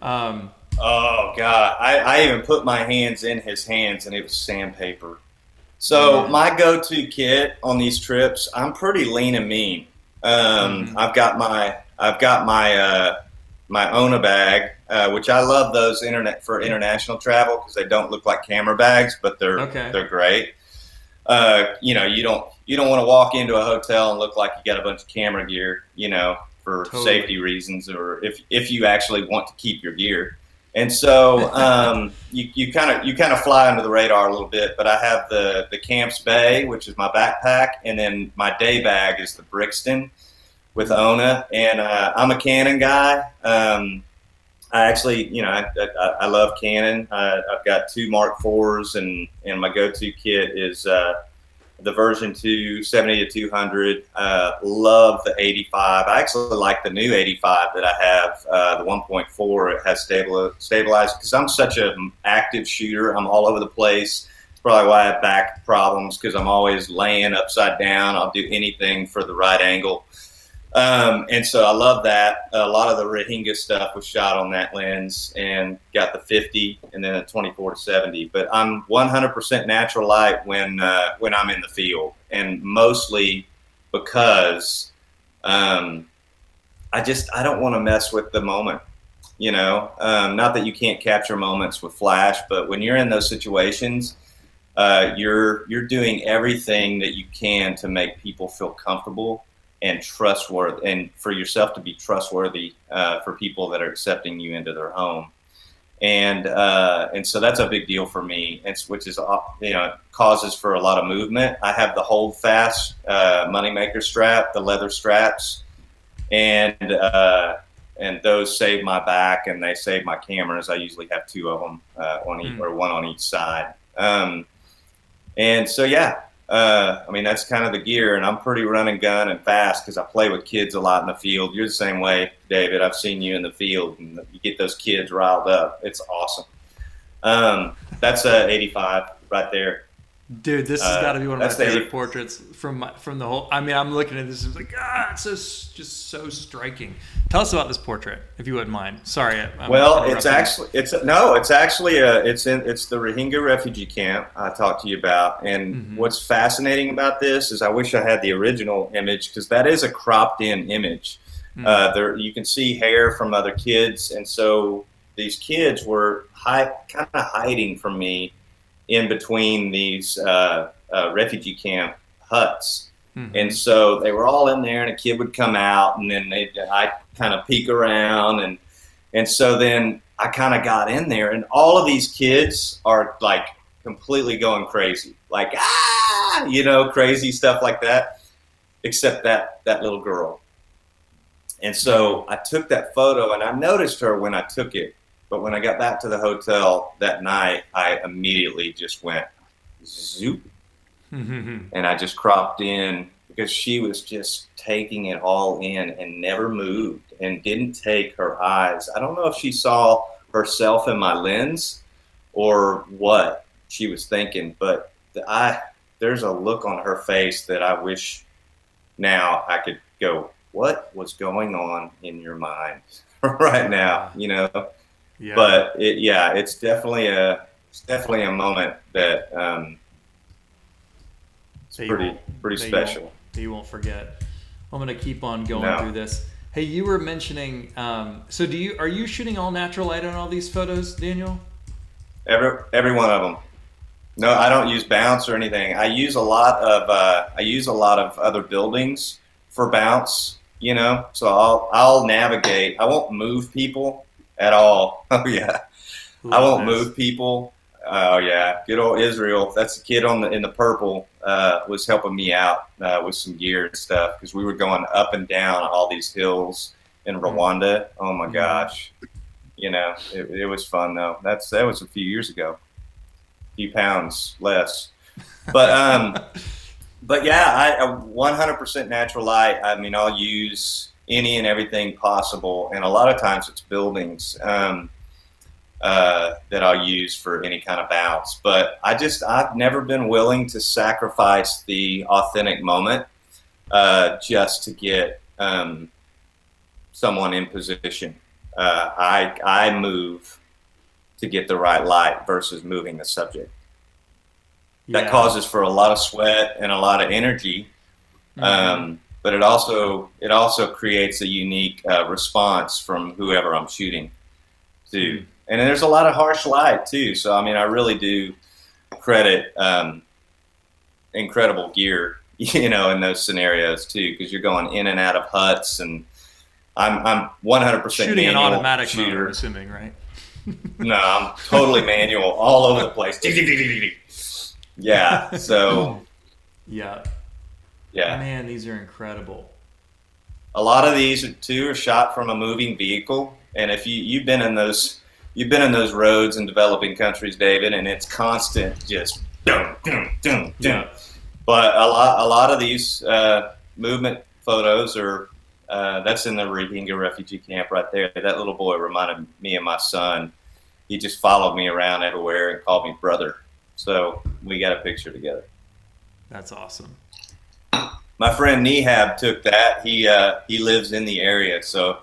Um, oh God, I, I even put my hands in his hands, and it was sandpaper. So my go-to kit on these trips, I'm pretty lean and mean. Um, mm-hmm. I've got my I've got my uh, my Ona bag, uh, which I love those internet for international travel because they don't look like camera bags, but they're okay. they're great. Uh, you know, you don't you don't want to walk into a hotel and look like you got a bunch of camera gear. You know, for totally. safety reasons or if, if you actually want to keep your gear. And so um, you kind of you kind of fly under the radar a little bit, but I have the the Camps Bay, which is my backpack, and then my day bag is the Brixton with Ona. And uh, I'm a Canon guy. Um, I actually, you know, I, I, I love Canon. I, have got two Mark IVs, and and my go-to kit is uh, the version 2 70 to 200 uh, love the 85 i actually like the new 85 that i have uh, the 1.4 it has stabilized because i'm such an active shooter. I'm all over the place. It's probably why i have back problems because i'm always laying upside down. I'll do anything for the right angle um, and so I love that. A lot of the Rohingya stuff was shot on that lens and got the 50 and then a 24 to 70. But I'm 100% natural light when uh, when I'm in the field, and mostly because um, I just I don't want to mess with the moment. You know, um, not that you can't capture moments with flash, but when you're in those situations, uh, you're you're doing everything that you can to make people feel comfortable and trustworthy, and for yourself to be trustworthy uh, for people that are accepting you into their home. And uh, and so that's a big deal for me. It's which is uh, you know causes for a lot of movement. I have the HoldFast uh, moneymaker strap, the leather straps, and uh, and those save my back and they save my cameras. I usually have two of them uh, on each mm. or one on each side. Um, and so yeah, uh, I mean, that's kind of the gear, and I'm pretty run and gun and fast because I play with kids a lot in the field. You're the same way, David. I've seen you in the field, and you get those kids riled up. It's awesome. Um, that's a 85 right there. Dude, this has Uh, got to be one of my the favorite portraits from my, from the whole. I mean, I'm looking at this. And it's like ah, it's so just so striking. Tell us about this portrait, if you wouldn't mind. Sorry. I'm Well, it's actually it's no, it's actually a it's in it's the Rohingya refugee camp I talked to you about. And Mm-hmm. what's fascinating about this is I wish I had the original image because that is a cropped in image. Mm. Uh, there you can see hair from other kids, and so these kids were hi- kind of hiding from me in between these uh, uh, refugee camp huts. Mhm. And so they were all in there, and a kid would come out, and then they I kind of peek around, and and so then I kind of got in there, and all of these kids are like completely going crazy, like ah, you know, crazy stuff like that, except that that little girl. And so I took that photo, and I noticed her when I took it, but when I got back to the hotel that night, I immediately just went zoop and I just cropped in because she was just taking it all in and never moved and didn't take her eyes. I don't know if she saw herself in my lens or what she was thinking, but I there's a look on her face that I wish now I could go. What was going on in your mind right now? You know yeah. but it, yeah, it's definitely a it's definitely a moment that um, it's That pretty pretty that you special. won't- that you won't forget. I'm gonna keep on going No. through this. Hey, you were mentioning. Um, so, do you are you shooting all natural light on all these photos, Daniel? Every every one of them. No, I don't use bounce or anything. I use a lot of uh, I use a lot of other buildings for bounce. You know, so I'll I'll navigate. I won't move people at all. Oh yeah. I won't this. move people. Oh yeah, good old Israel. That's the kid on the in the purple uh, was helping me out uh, with some gear and stuff because we were going up and down all these hills in Rwanda. Oh my Mhm. gosh, you know it, it was fun though. That's that was a few years ago, a few pounds less, but um, but yeah, I a 100% natural light. I mean, I'll use any and everything possible, and a lot of times it's buildings. Um, uh, that I'll use for any kind of bounce. But I just I've never been willing to sacrifice the authentic moment uh, just to get um, someone in position. Uh, I I move to get the right light versus moving the subject. That Yeah. causes for a lot of sweat and a lot of energy. Mhm. Um, but it also it also creates a unique uh, response from whoever I'm shooting to. Hmm. And there's a lot of harsh light too. So I mean, I really do credit um, incredible gear, you know, in those scenarios too, because you're going in and out of huts, and I'm I'm 100 percent shooting an automatic mode, shooter. I'm assuming, right? No, I'm totally manual, all over the place. yeah. So Yeah. Yeah. Man, these are incredible. a lot of these too are shot from a moving vehicle and if you you've been in those you've been in those roads in developing countries david and it's constant just dum, dum, dum, dum. But a lot a lot of these uh, movement photos are uh, that's in the Rohingya refugee camp right there. That little boy reminded me of my son. He just followed me around everywhere and called me brother. So we got a picture together. That's awesome. My friend Nehab took that. He uh, he lives in the area, so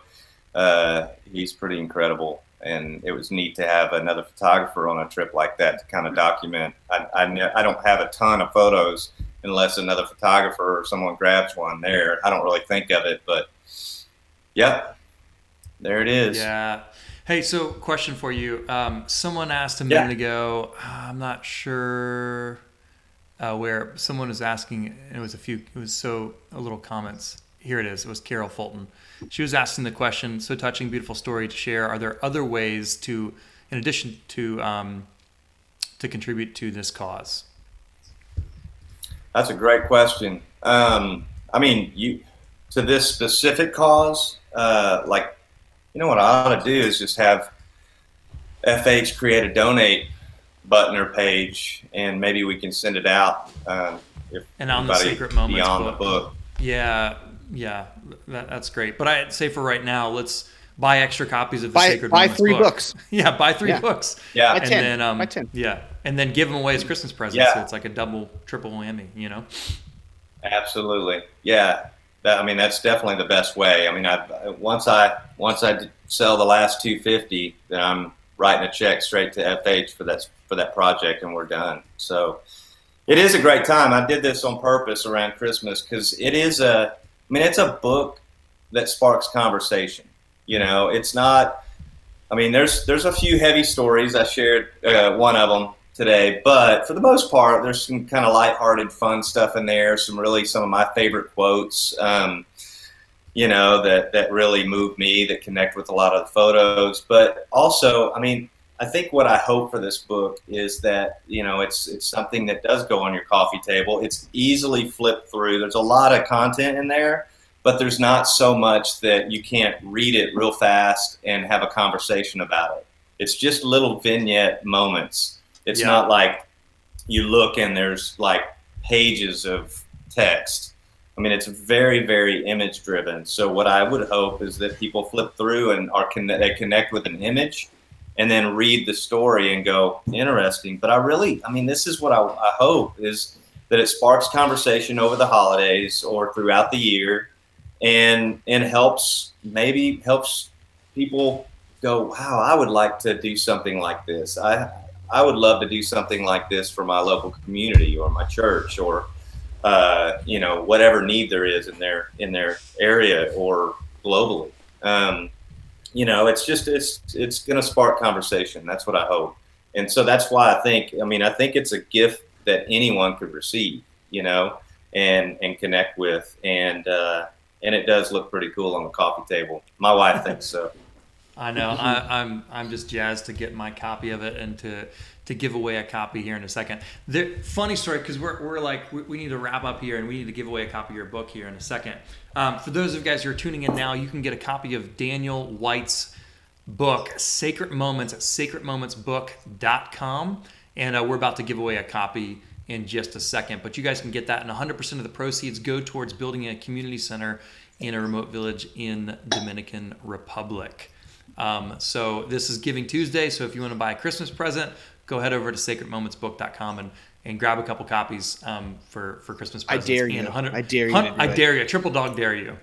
uh, he's pretty incredible. And it was neat to have another photographer on a trip like that to kind of document. I, I, I don't have a ton of photos unless another photographer or someone grabs one there. I don't really think of it, but yep, there it is. Yeah. Hey, so question for you. Um, someone asked a Yeah. minute ago. uh, I'm not sure uh, where. Someone was asking. and It was a few. It was so a little comments. Here it is. It was Carol Fulton. She was asking the question. So touching, beautiful story to share. Are there other ways to, in addition to, um, to contribute to this cause? That's a great question. Um, I mean, you to this specific cause, uh, like you know what I ought to do is just have FH create a donate button or page, and maybe we can send it out. Um, if And on the anybody Sacred Moments beyond book. the book. Yeah, yeah, that, that's great. But I'd say for right now, let's buy extra copies of the Buy- Sacred buy Moments three book. books. Yeah, buy three Yeah. books. Yeah. Buy and 10. then um, Buy 10. yeah, and then give them away as Christmas presents. Yeah. So it's like a double, triple whammy. You know. Absolutely, yeah. That, I mean, that's definitely the best way. I mean, I once I once I sell the last 250, then I'm writing a check straight to FH for that for that project, and we're done. So it is a great time. I did this on purpose around Christmas because it is a. I mean, it's a book that sparks conversation. You know, it's not. I mean, there's there's a few heavy stories. I shared uh, one of them today, but for the most part, there's some kind of lighthearted, fun stuff in there. Some really some of my favorite quotes. Um, you know that that really move me, that connect with a lot of the photos. But also, I mean, I think what I hope for this book is that you know it's it's something that does go on your coffee table. It's easily flipped through. There's a lot of content in there, but there's not so much that you can't read it real fast and have a conversation about it. It's just little vignette moments. It's Yeah. not like you look and there's like pages of text. I mean, it's very, very image driven. So what I would hope is that people flip through and are conne- they connect with an image, and then read the story and go interesting. But I really, I mean, this is what I, I hope is that it sparks conversation over the holidays or throughout the year, and and helps maybe helps people go, wow, I would like to do something like this. I I would love to do something like this for my local community or my church or uh, you know whatever need there is in their in their area or globally. Um, you know, it's just it's it's going to spark conversation. That's what I hope, and so that's why I think. I mean, I think it's a gift that anyone could receive. You know, and and connect with, and uh, and it does look pretty cool on the coffee table. My wife thinks so. I know. I, I'm I'm just jazzed to get my copy of it and to to give away a copy here in a second. The funny story because we're, we're like we, we need to wrap up here and we need to give away a copy of your book here in a second. Um, for those of you guys who are tuning in now, you can get a copy of Daniel White's book, Sacred Moments, at sacredmomentsbook.com, and uh, we're about to give away a copy in just a second. But you guys can get that, and 100% of the proceeds go towards building a community center in a remote village in Dominican Republic. Um, so this is Giving Tuesday. So if you want to buy a Christmas present, go head over to sacredmomentsbook.com and and grab a couple copies um, for for Christmas presents. I dare you. I dare you I dare you. Triple dog dare you.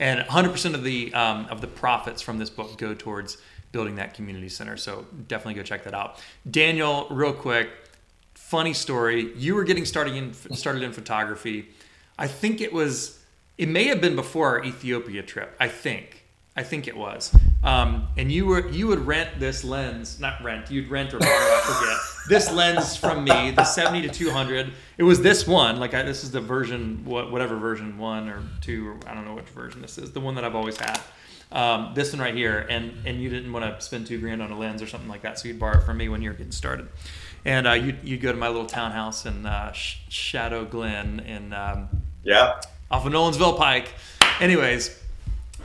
And 100% of the um, of the profits from this book go towards building that community center. So definitely go check that out. Daniel, real quick, funny story. You were getting started in started in photography. I think it was. It may have been before our Ethiopia trip. I think. I think it was. Um, and you were you would rent this lens, not rent. You'd rent or borrow. I forget. This lens from me, the seventy to two hundred. It was this one. Like I, this is the version, what whatever version one or two or I don't know which version this is. The one that I've always had. Um, this one right here, and and you didn't want to spend two grand on a lens or something like that, so you'd borrow it from me when you were getting started. And uh, you'd, you'd go to my little townhouse in uh, Sh- Shadow Glen in um, Yeah. off of Nolensville Pike. Anyways,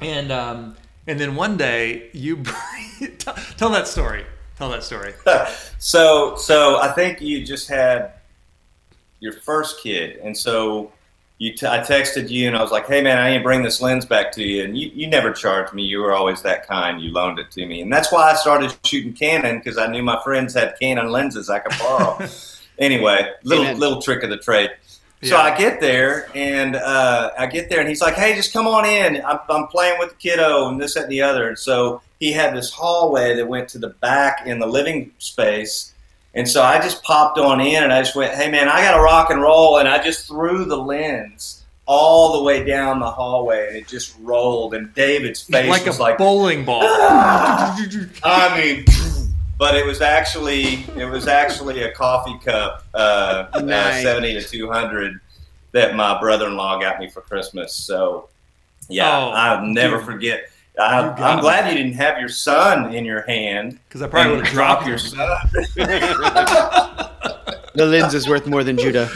and um, and then one day you tell, tell that story. Tell that story. so so I think you just had your first kid, and so you t- I texted you and I was like, "Hey man, I need to bring this lens back to you," and you, you never charged me. You were always that kind. You loaned it to me, and that's why I started shooting Canon because I knew my friends had Canon lenses I could borrow. anyway, little Amen. little trick of the trade. So I get there and uh, I get there and he's like, "Hey, just come on in. I'm, I'm playing with the kiddo and this that, and the other." And so he had this hallway that went to the back in the living space, and so I just popped on in and I just went, "Hey, man, I got to rock and roll," and I just threw the lens all the way down the hallway and it just rolled. And David's face was like was a like, bowling ball. I mean, but it was actually it was actually a coffee cup, uh, uh, seventy to two hundred, that my brother-in-law got me for Christmas. So, yeah, Oh, I'll never dude. forget. I, i'm glad you didn't have your son in your hand. Because I probably would have drop dropped your stuff. The lens is worth more than Judah.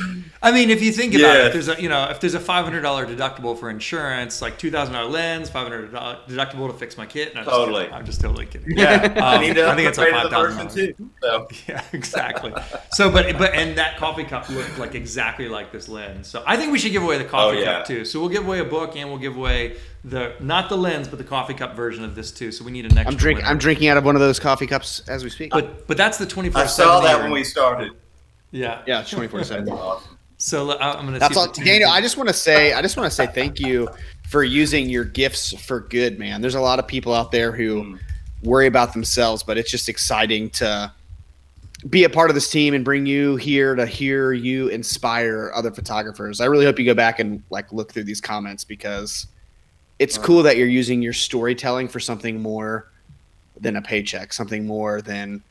I mean, if you think about Yeah. it, if there's a you know if there's a five hundred dollar deductible for insurance, like two thousand dollar lens, five hundred dollar deductible to fix my kit. No, I'm just Totally. kidding. I'm just totally kidding. Yeah, I Um, need to I think it's like upgrade to the $5,000. version two. So. Yeah, exactly. So, but but and that coffee cup looked like exactly like this lens. So I think we should give away the coffee Oh, yeah. cup too. So we'll give away a book and we'll give away the not the lens but the coffee cup version of this too. So we need an extra. I'm drink. winner. I'm drinking out of one of those coffee cups as we speak. But but that's the twenty four. I saw that when we started. Yeah. yeah, 24 seven. So I- I'm gonna. That's see all, the Daniel. I just want to say, I just want to say thank you for using your gifts for good, man. There's a lot of people out there who mm. worry about themselves, but it's just exciting to be a part of this team and bring you here to hear you inspire other photographers. I really hope you go back and like look through these comments because it's cool that you're using your storytelling for something more than a paycheck, something more than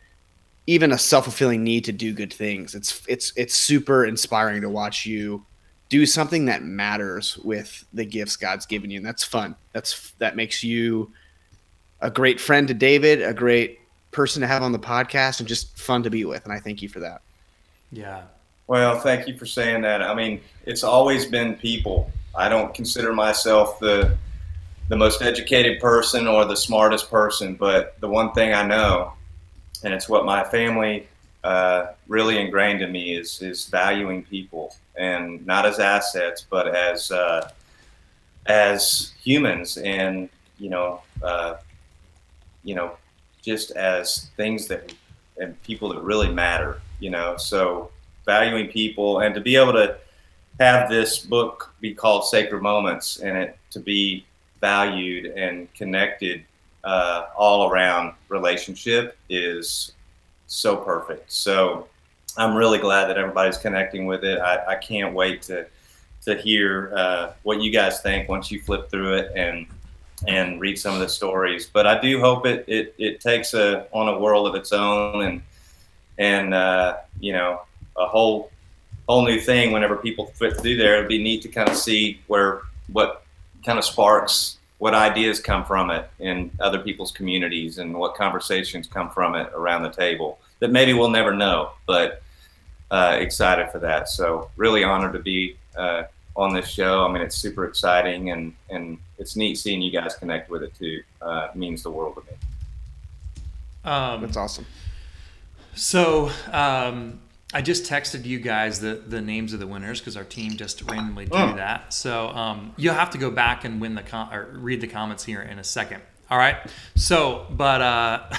even a self-fulfilling need to do good things. It's it's it's super inspiring to watch you do something that matters with the gifts God's given you. And that's fun. That's that makes you a great friend to David, a great person to have on the podcast and just fun to be with. And I thank you for that. Yeah. Well, thank you for saying that. I mean, it's always been people. I don't consider myself the the most educated person or the smartest person, but the one thing I know, and it's what my family uh, really ingrained in me, is is valuing people and not as assets, but as uh, as humans, and you know, uh, you know, just as things that and people that really matter. You know, so valuing people and to be able to have this book be called Sacred Moments and it to be valued and connected uh, all around relationship is so perfect. So I'm really glad that everybody's connecting with it. I, I can't wait to to hear uh, what you guys think once you flip through it and and read some of the stories. But I do hope it it, it takes a on a world of its own and and uh, you know a whole whole new thing whenever people flip through there. It'd be neat to kind of see where what kind of sparks, what ideas come from it in other people's communities, and what conversations come from it around the table that maybe we'll never know. But uh, excited for that. So really honored to be uh, on this show. I mean, it's super exciting, and and it's neat seeing you guys connect with it too. Uh, it means the world to me. Um, That's awesome. So um, I just texted you guys the, the names of the winners because our team just randomly drew Mm. that. So um, you'll have to go back and win the com- or read the comments here in a second. All right. So, but uh,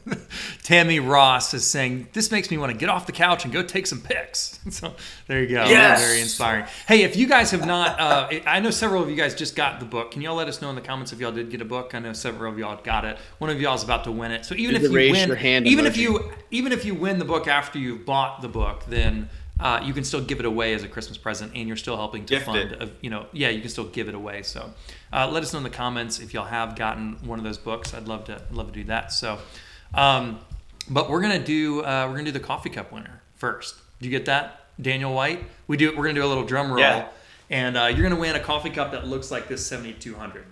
Tammy Ross is saying this makes me want to get off the couch and go take some pics. So there you go. Yes! Very inspiring. Hey, if you guys have not, uh, I know several of you guys just got the book. Can y'all let us know in the comments if y'all did get a book? I know several of y'all got it. One of y'all is about to win it. So even There's if you raise win, your hand even if you even if you win the book after you've bought the book, then uh, you can still give it away as a Christmas present, and you're still helping to Gift fund. A, you know, yeah, you can still give it away. So, uh, let us know in the comments if y'all have gotten one of those books. I'd love to love to do that. So, um, but we're gonna do uh, we're gonna do the coffee cup winner first. Do you get that, Daniel White? We do. We're gonna do a little drum roll, Yeah. and uh, you're gonna win a coffee cup that looks like this 7200.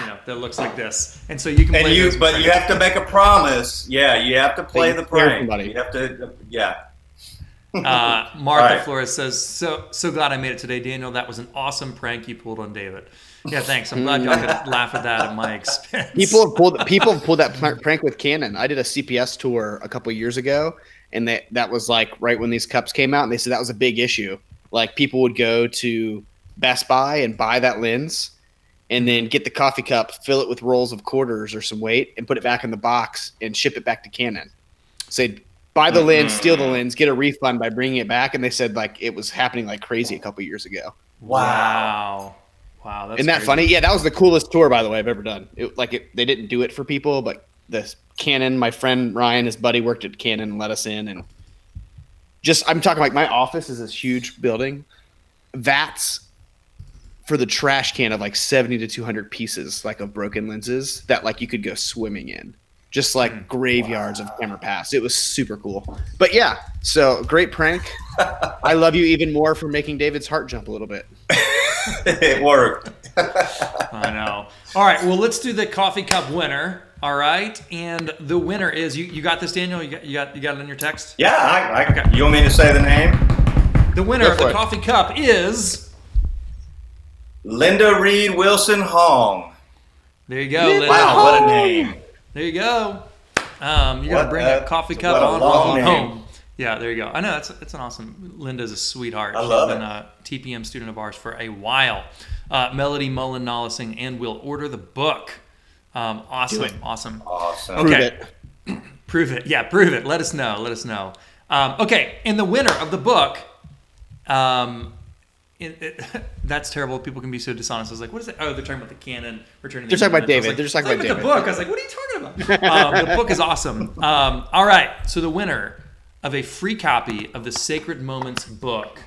You know, that looks like this, and so you can. And play you, those but you have to make a promise. Yeah, you have to play you the scare prank. somebody. You have to, yeah. Uh, Martha Right. Flores says, "So so glad I made it today, Daniel. That was an awesome prank you pulled on David. Yeah, thanks. I'm glad y'all could laugh at that at my expense. People have pulled people have pulled that pl- prank with Canon. I did a CPS tour a couple years ago, and that that was like right when these cups came out, and they said that was a big issue. Like people would go to Best Buy and buy that lens, and then get the coffee cup, fill it with rolls of quarters or some weight, and put it back in the box and ship it back to Canon. Say buy the mm-hmm. lens, steal the lens, get a refund by bringing it back, and they said like it was happening like crazy a couple years ago. wow, wow, that's Isn't that crazy. funny? Yeah, that was the coolest tour, by the way, I've ever done. It, like, it, they didn't do it for people, but the Canon, my friend Ryan, his buddy worked at Canon and let us in. And just, I'm talking like my office is this huge building. That's for the trash can of like 70 to 200 pieces, like of broken lenses that like you could go swimming in. Just like Mm. graveyards of camera pass. It was super cool. But yeah, so great prank. I love you even more for making David's heart jump a little bit. it worked. I know. All right, well, let's do the coffee cup winner. All right, and the winner is you. You got this, Daniel. You got you got you got it in your text. Yeah, I, I, Okay. you want me to say the name? The winner Go of the it. coffee cup is. Linda Reed Wilson Hong. There you go. Linda. Wow, what a name. There you go. Um, you're gonna bring a- a coffee cup a on, long on name. home. Yeah, there you go. I know that's it's an awesome. Linda's a sweetheart. I She's love been it. a TPM student of ours for a while. Uh, Melody Mullen Nollising and we'll order the book. Um, awesome, awesome. Awesome. Prove Okay. it. Prove it. Yeah, prove it. Let us know. Let us know. Um, okay, and the winner of the book. Um, it, it, that's terrible. People can be so dishonest. I was like, what is it? Oh, they're talking about the canon returning. They're the talking about David. like, They're just talking "Talking about the book. I was like, what are you talking about? um, the book is awesome. Um, all right, so the winner of a free copy of the Sacred Moments book.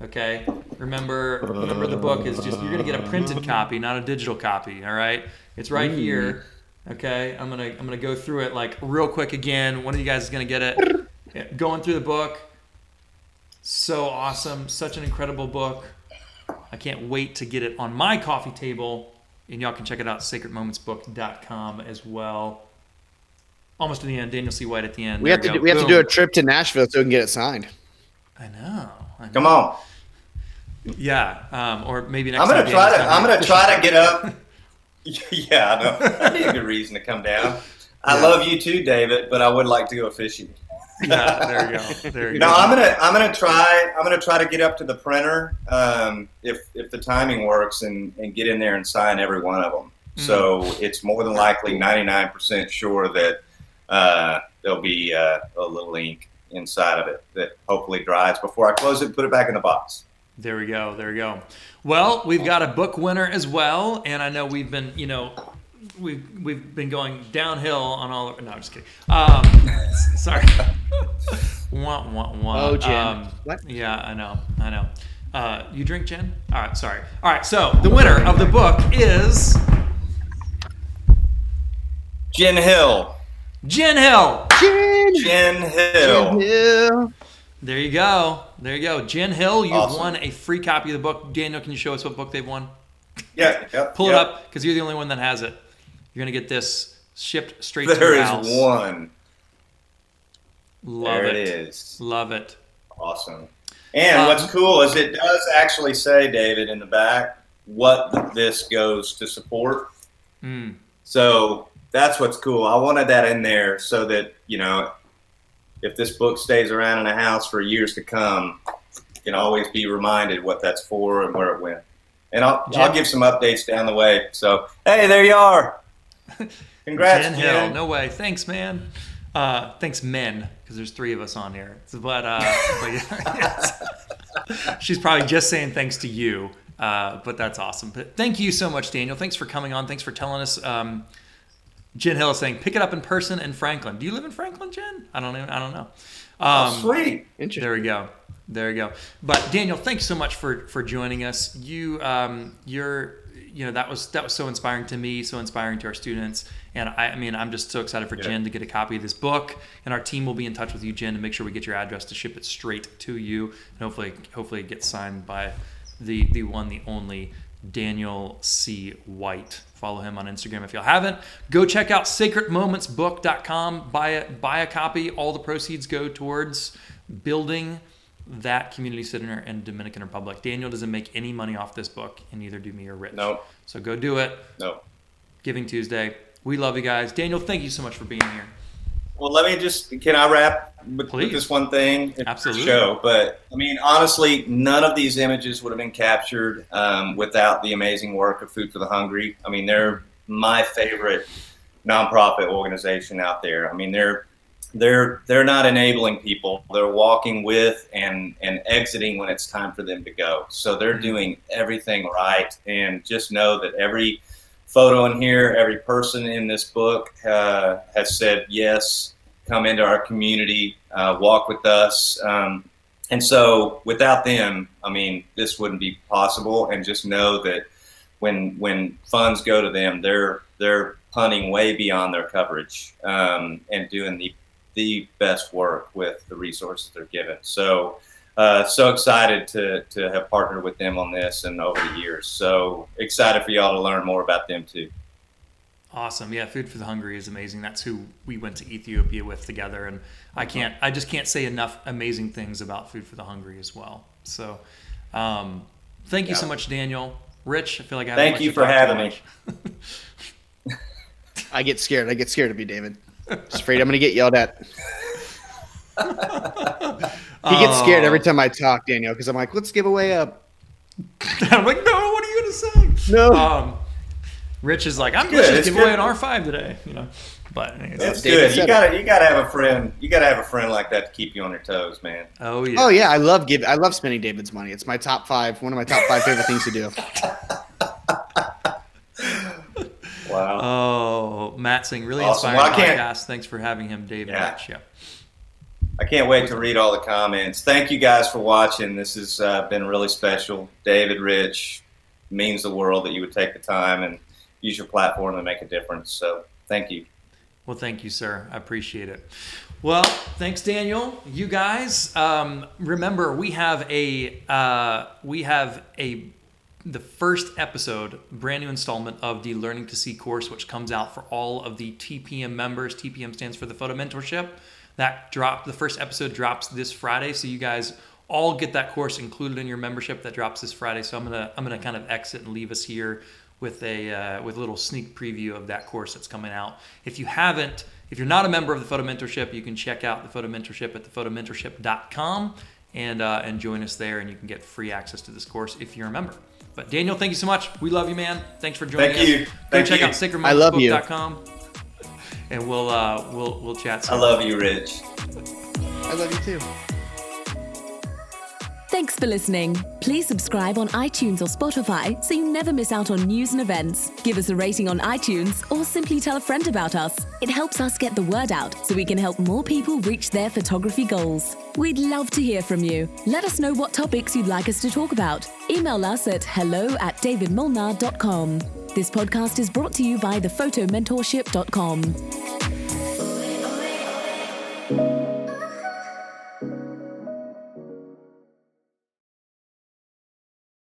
Okay, remember remember the book is just you're gonna get a printed copy, not a digital copy. All right, it's right here. Okay, I'm gonna I'm gonna go through it like real quick again. One of you guys is gonna get it. Yeah, going through the book. So awesome, such an incredible book. I can't wait to get it on my coffee table. And y'all can check it out, sacredmomentsbook.com as well. Almost to the end, Daniel C. White at the end. We have to we do, we have to do a trip to Nashville so we can get it signed. I know. I know. Come on. Yeah, um, or maybe next I'm gonna time try to. I'm gonna try to get up. yeah, I know. That'd be a good reason to come down. I love you too, David, but I would like to go fishing. Yeah, there you go. There you No, go. I'm gonna I'm gonna try I'm gonna try to get up to the printer um, if if the timing works and, and get in there and sign every one of them. So it's more than likely 99% sure that uh, there'll be uh, a little ink inside of it that hopefully dries before I close it and put it back in the box. There we go. There we go. Well, we've got a book winner as well, and I know we've been, you know, we've we've been going downhill on all. Of, no, I'm just kidding. Um, sorry. Wah, wah, wah. Oh, gin. Um, What? Yeah, I know. I know. Uh, you drink gin? All right. Sorry. All right. So the winner of the book is Jen Hill. Jen Hill. Jen, Jen Hill. Hill. There you go. There you go. Jen Hill, you've Awesome. won a free copy of the book. Daniel, can you show us what book they've won? Yeah, yep, Pull it up because you're the only one that has it. You're gonna get this shipped straight to There your is house. one. Love there it. it is. Love it. Awesome. And Um, what's cool is it does actually say, David, in the back, what this goes to support. Mm. So that's what's cool. I wanted that in there so that, you know, if this book stays around in the house for years to come, you can always be reminded what that's for and where it went. And I'll, I'll give some updates down the way. So, hey, there you are. Congrats, Jen. Hill. No way. Thanks, man. Uh, thanks, men, because there's three of us on here. So, But, uh, but yeah, yes. she's probably just saying thanks to you. Uh, but that's awesome. But thank you so much, Daniel. Thanks for coming on. Thanks for telling us. Um, Jen Hill is saying, pick it up in person in Franklin. Do you live in Franklin, Jen? I don't know. I don't know. Um, Oh, sweet. Interesting. There we go. There we go. But Daniel, thanks so much for for joining us. You um you're you know that was that was so inspiring to me, so inspiring to our students. And I, I mean, I'm just so excited for Yeah. Jen to get a copy of this book. And our team will be in touch with you, Jen, to make sure we get your address to ship it straight to you. And hopefully, hopefully it gets signed by the the one, the only Daniel C. White. Follow him on Instagram if you haven't. Go check out sacredmomentsbook.com. Buy a buy a copy. All the proceeds go towards building that community center in Dominican Republic. Daniel doesn't make any money off this book, and neither do me or Rich. Nope. So go do it. No. Giving Tuesday. We love you guys. Daniel, thank you so much for being here. Well, let me just can I wrap with, Please. with this one thing? Absolutely. Show, but I mean, honestly, none of these images would have been captured um, without the amazing work of Food for the Hungry. I mean, they're my favorite nonprofit organization out there. I mean, they're they're they're not enabling people; they're walking with and and exiting when it's time for them to go. So they're Mhm. doing everything right, and just know that every photo in here, every person in this book uh, has said yes, come into our community, uh, walk with us. Um, and so without them, I mean, this wouldn't be possible. And just know that when when funds go to them, they're they're punting way beyond their coverage um, and doing the the best work with the resources they're given. So uh, so excited to, to have partnered with them on this and over the years. So excited for y'all to learn more about them too. Awesome. Yeah, Food for the Hungry is amazing. That's who we went to Ethiopia with together, and I can't, I just can't say enough amazing things about Food for the Hungry as well. So, um, thank you so much, Daniel. Rich, I feel like I Thank you you for having me. I get scared. I get scared of you, David. Just afraid I'm going to get yelled at. he gets scared every time I talk, Daniel, because I'm like, let's give away a. I'm like, no, what are you gonna say? No. Um, Rich is like, I'm Good, going to it's give away an R5 today, you know. But anyways, It's good. You gotta you gotta have a friend. You gotta have a friend like that to keep you on your toes, man. oh yeah, Oh yeah, I love give. I love spending David's money. It's my top five. One of my top five favorite things to do. Wow. Oh, Matt saying really Awesome. inspiring Well, I podcast. Thanks for having him, David. Yeah. Rich. Yeah. I can't wait to read all the comments. Thank you guys for watching. This has uh, been really special. David Rich means the world that you would take the time and use your platform to make a difference. So thank you. Well, thank you, sir. I appreciate it. Well, thanks, Daniel. You guys, um, remember we have a uh, we have a the first episode, brand new installment of the Learning to See course, which comes out for all of the TPM members. TPM stands for the Photo Mentorship. That drop the first episode drops this Friday, so you guys all get that course included in your membership. That drops this Friday. So I'm gonna I'm gonna kind of exit and leave us here with a uh, with a little sneak preview of that course that's coming out. If you haven't, if you're not a member of the Photo Mentorship, you can check out the Photo Mentorship at thephotomentorship.com and uh, and join us there, and you can get free access to this course if you're a member. But Daniel, thank you so much. We love you, man. Thanks for joining Thank us. you. Go Thank check you. out I love you. sacredmomsbook.com and we'll uh, we'll we'll chat. I love you, Rich. I love you too. Thanks for listening. Please subscribe on iTunes or Spotify so you never miss out on news and events. Give us a rating on iTunes or simply tell a friend about us. It helps us get the word out so we can help more people reach their photography goals. We'd love to hear from you. Let us know what topics you'd like us to talk about. Email us at hello at davidmolnar.com. This podcast is brought to you by thephotomentorship.com.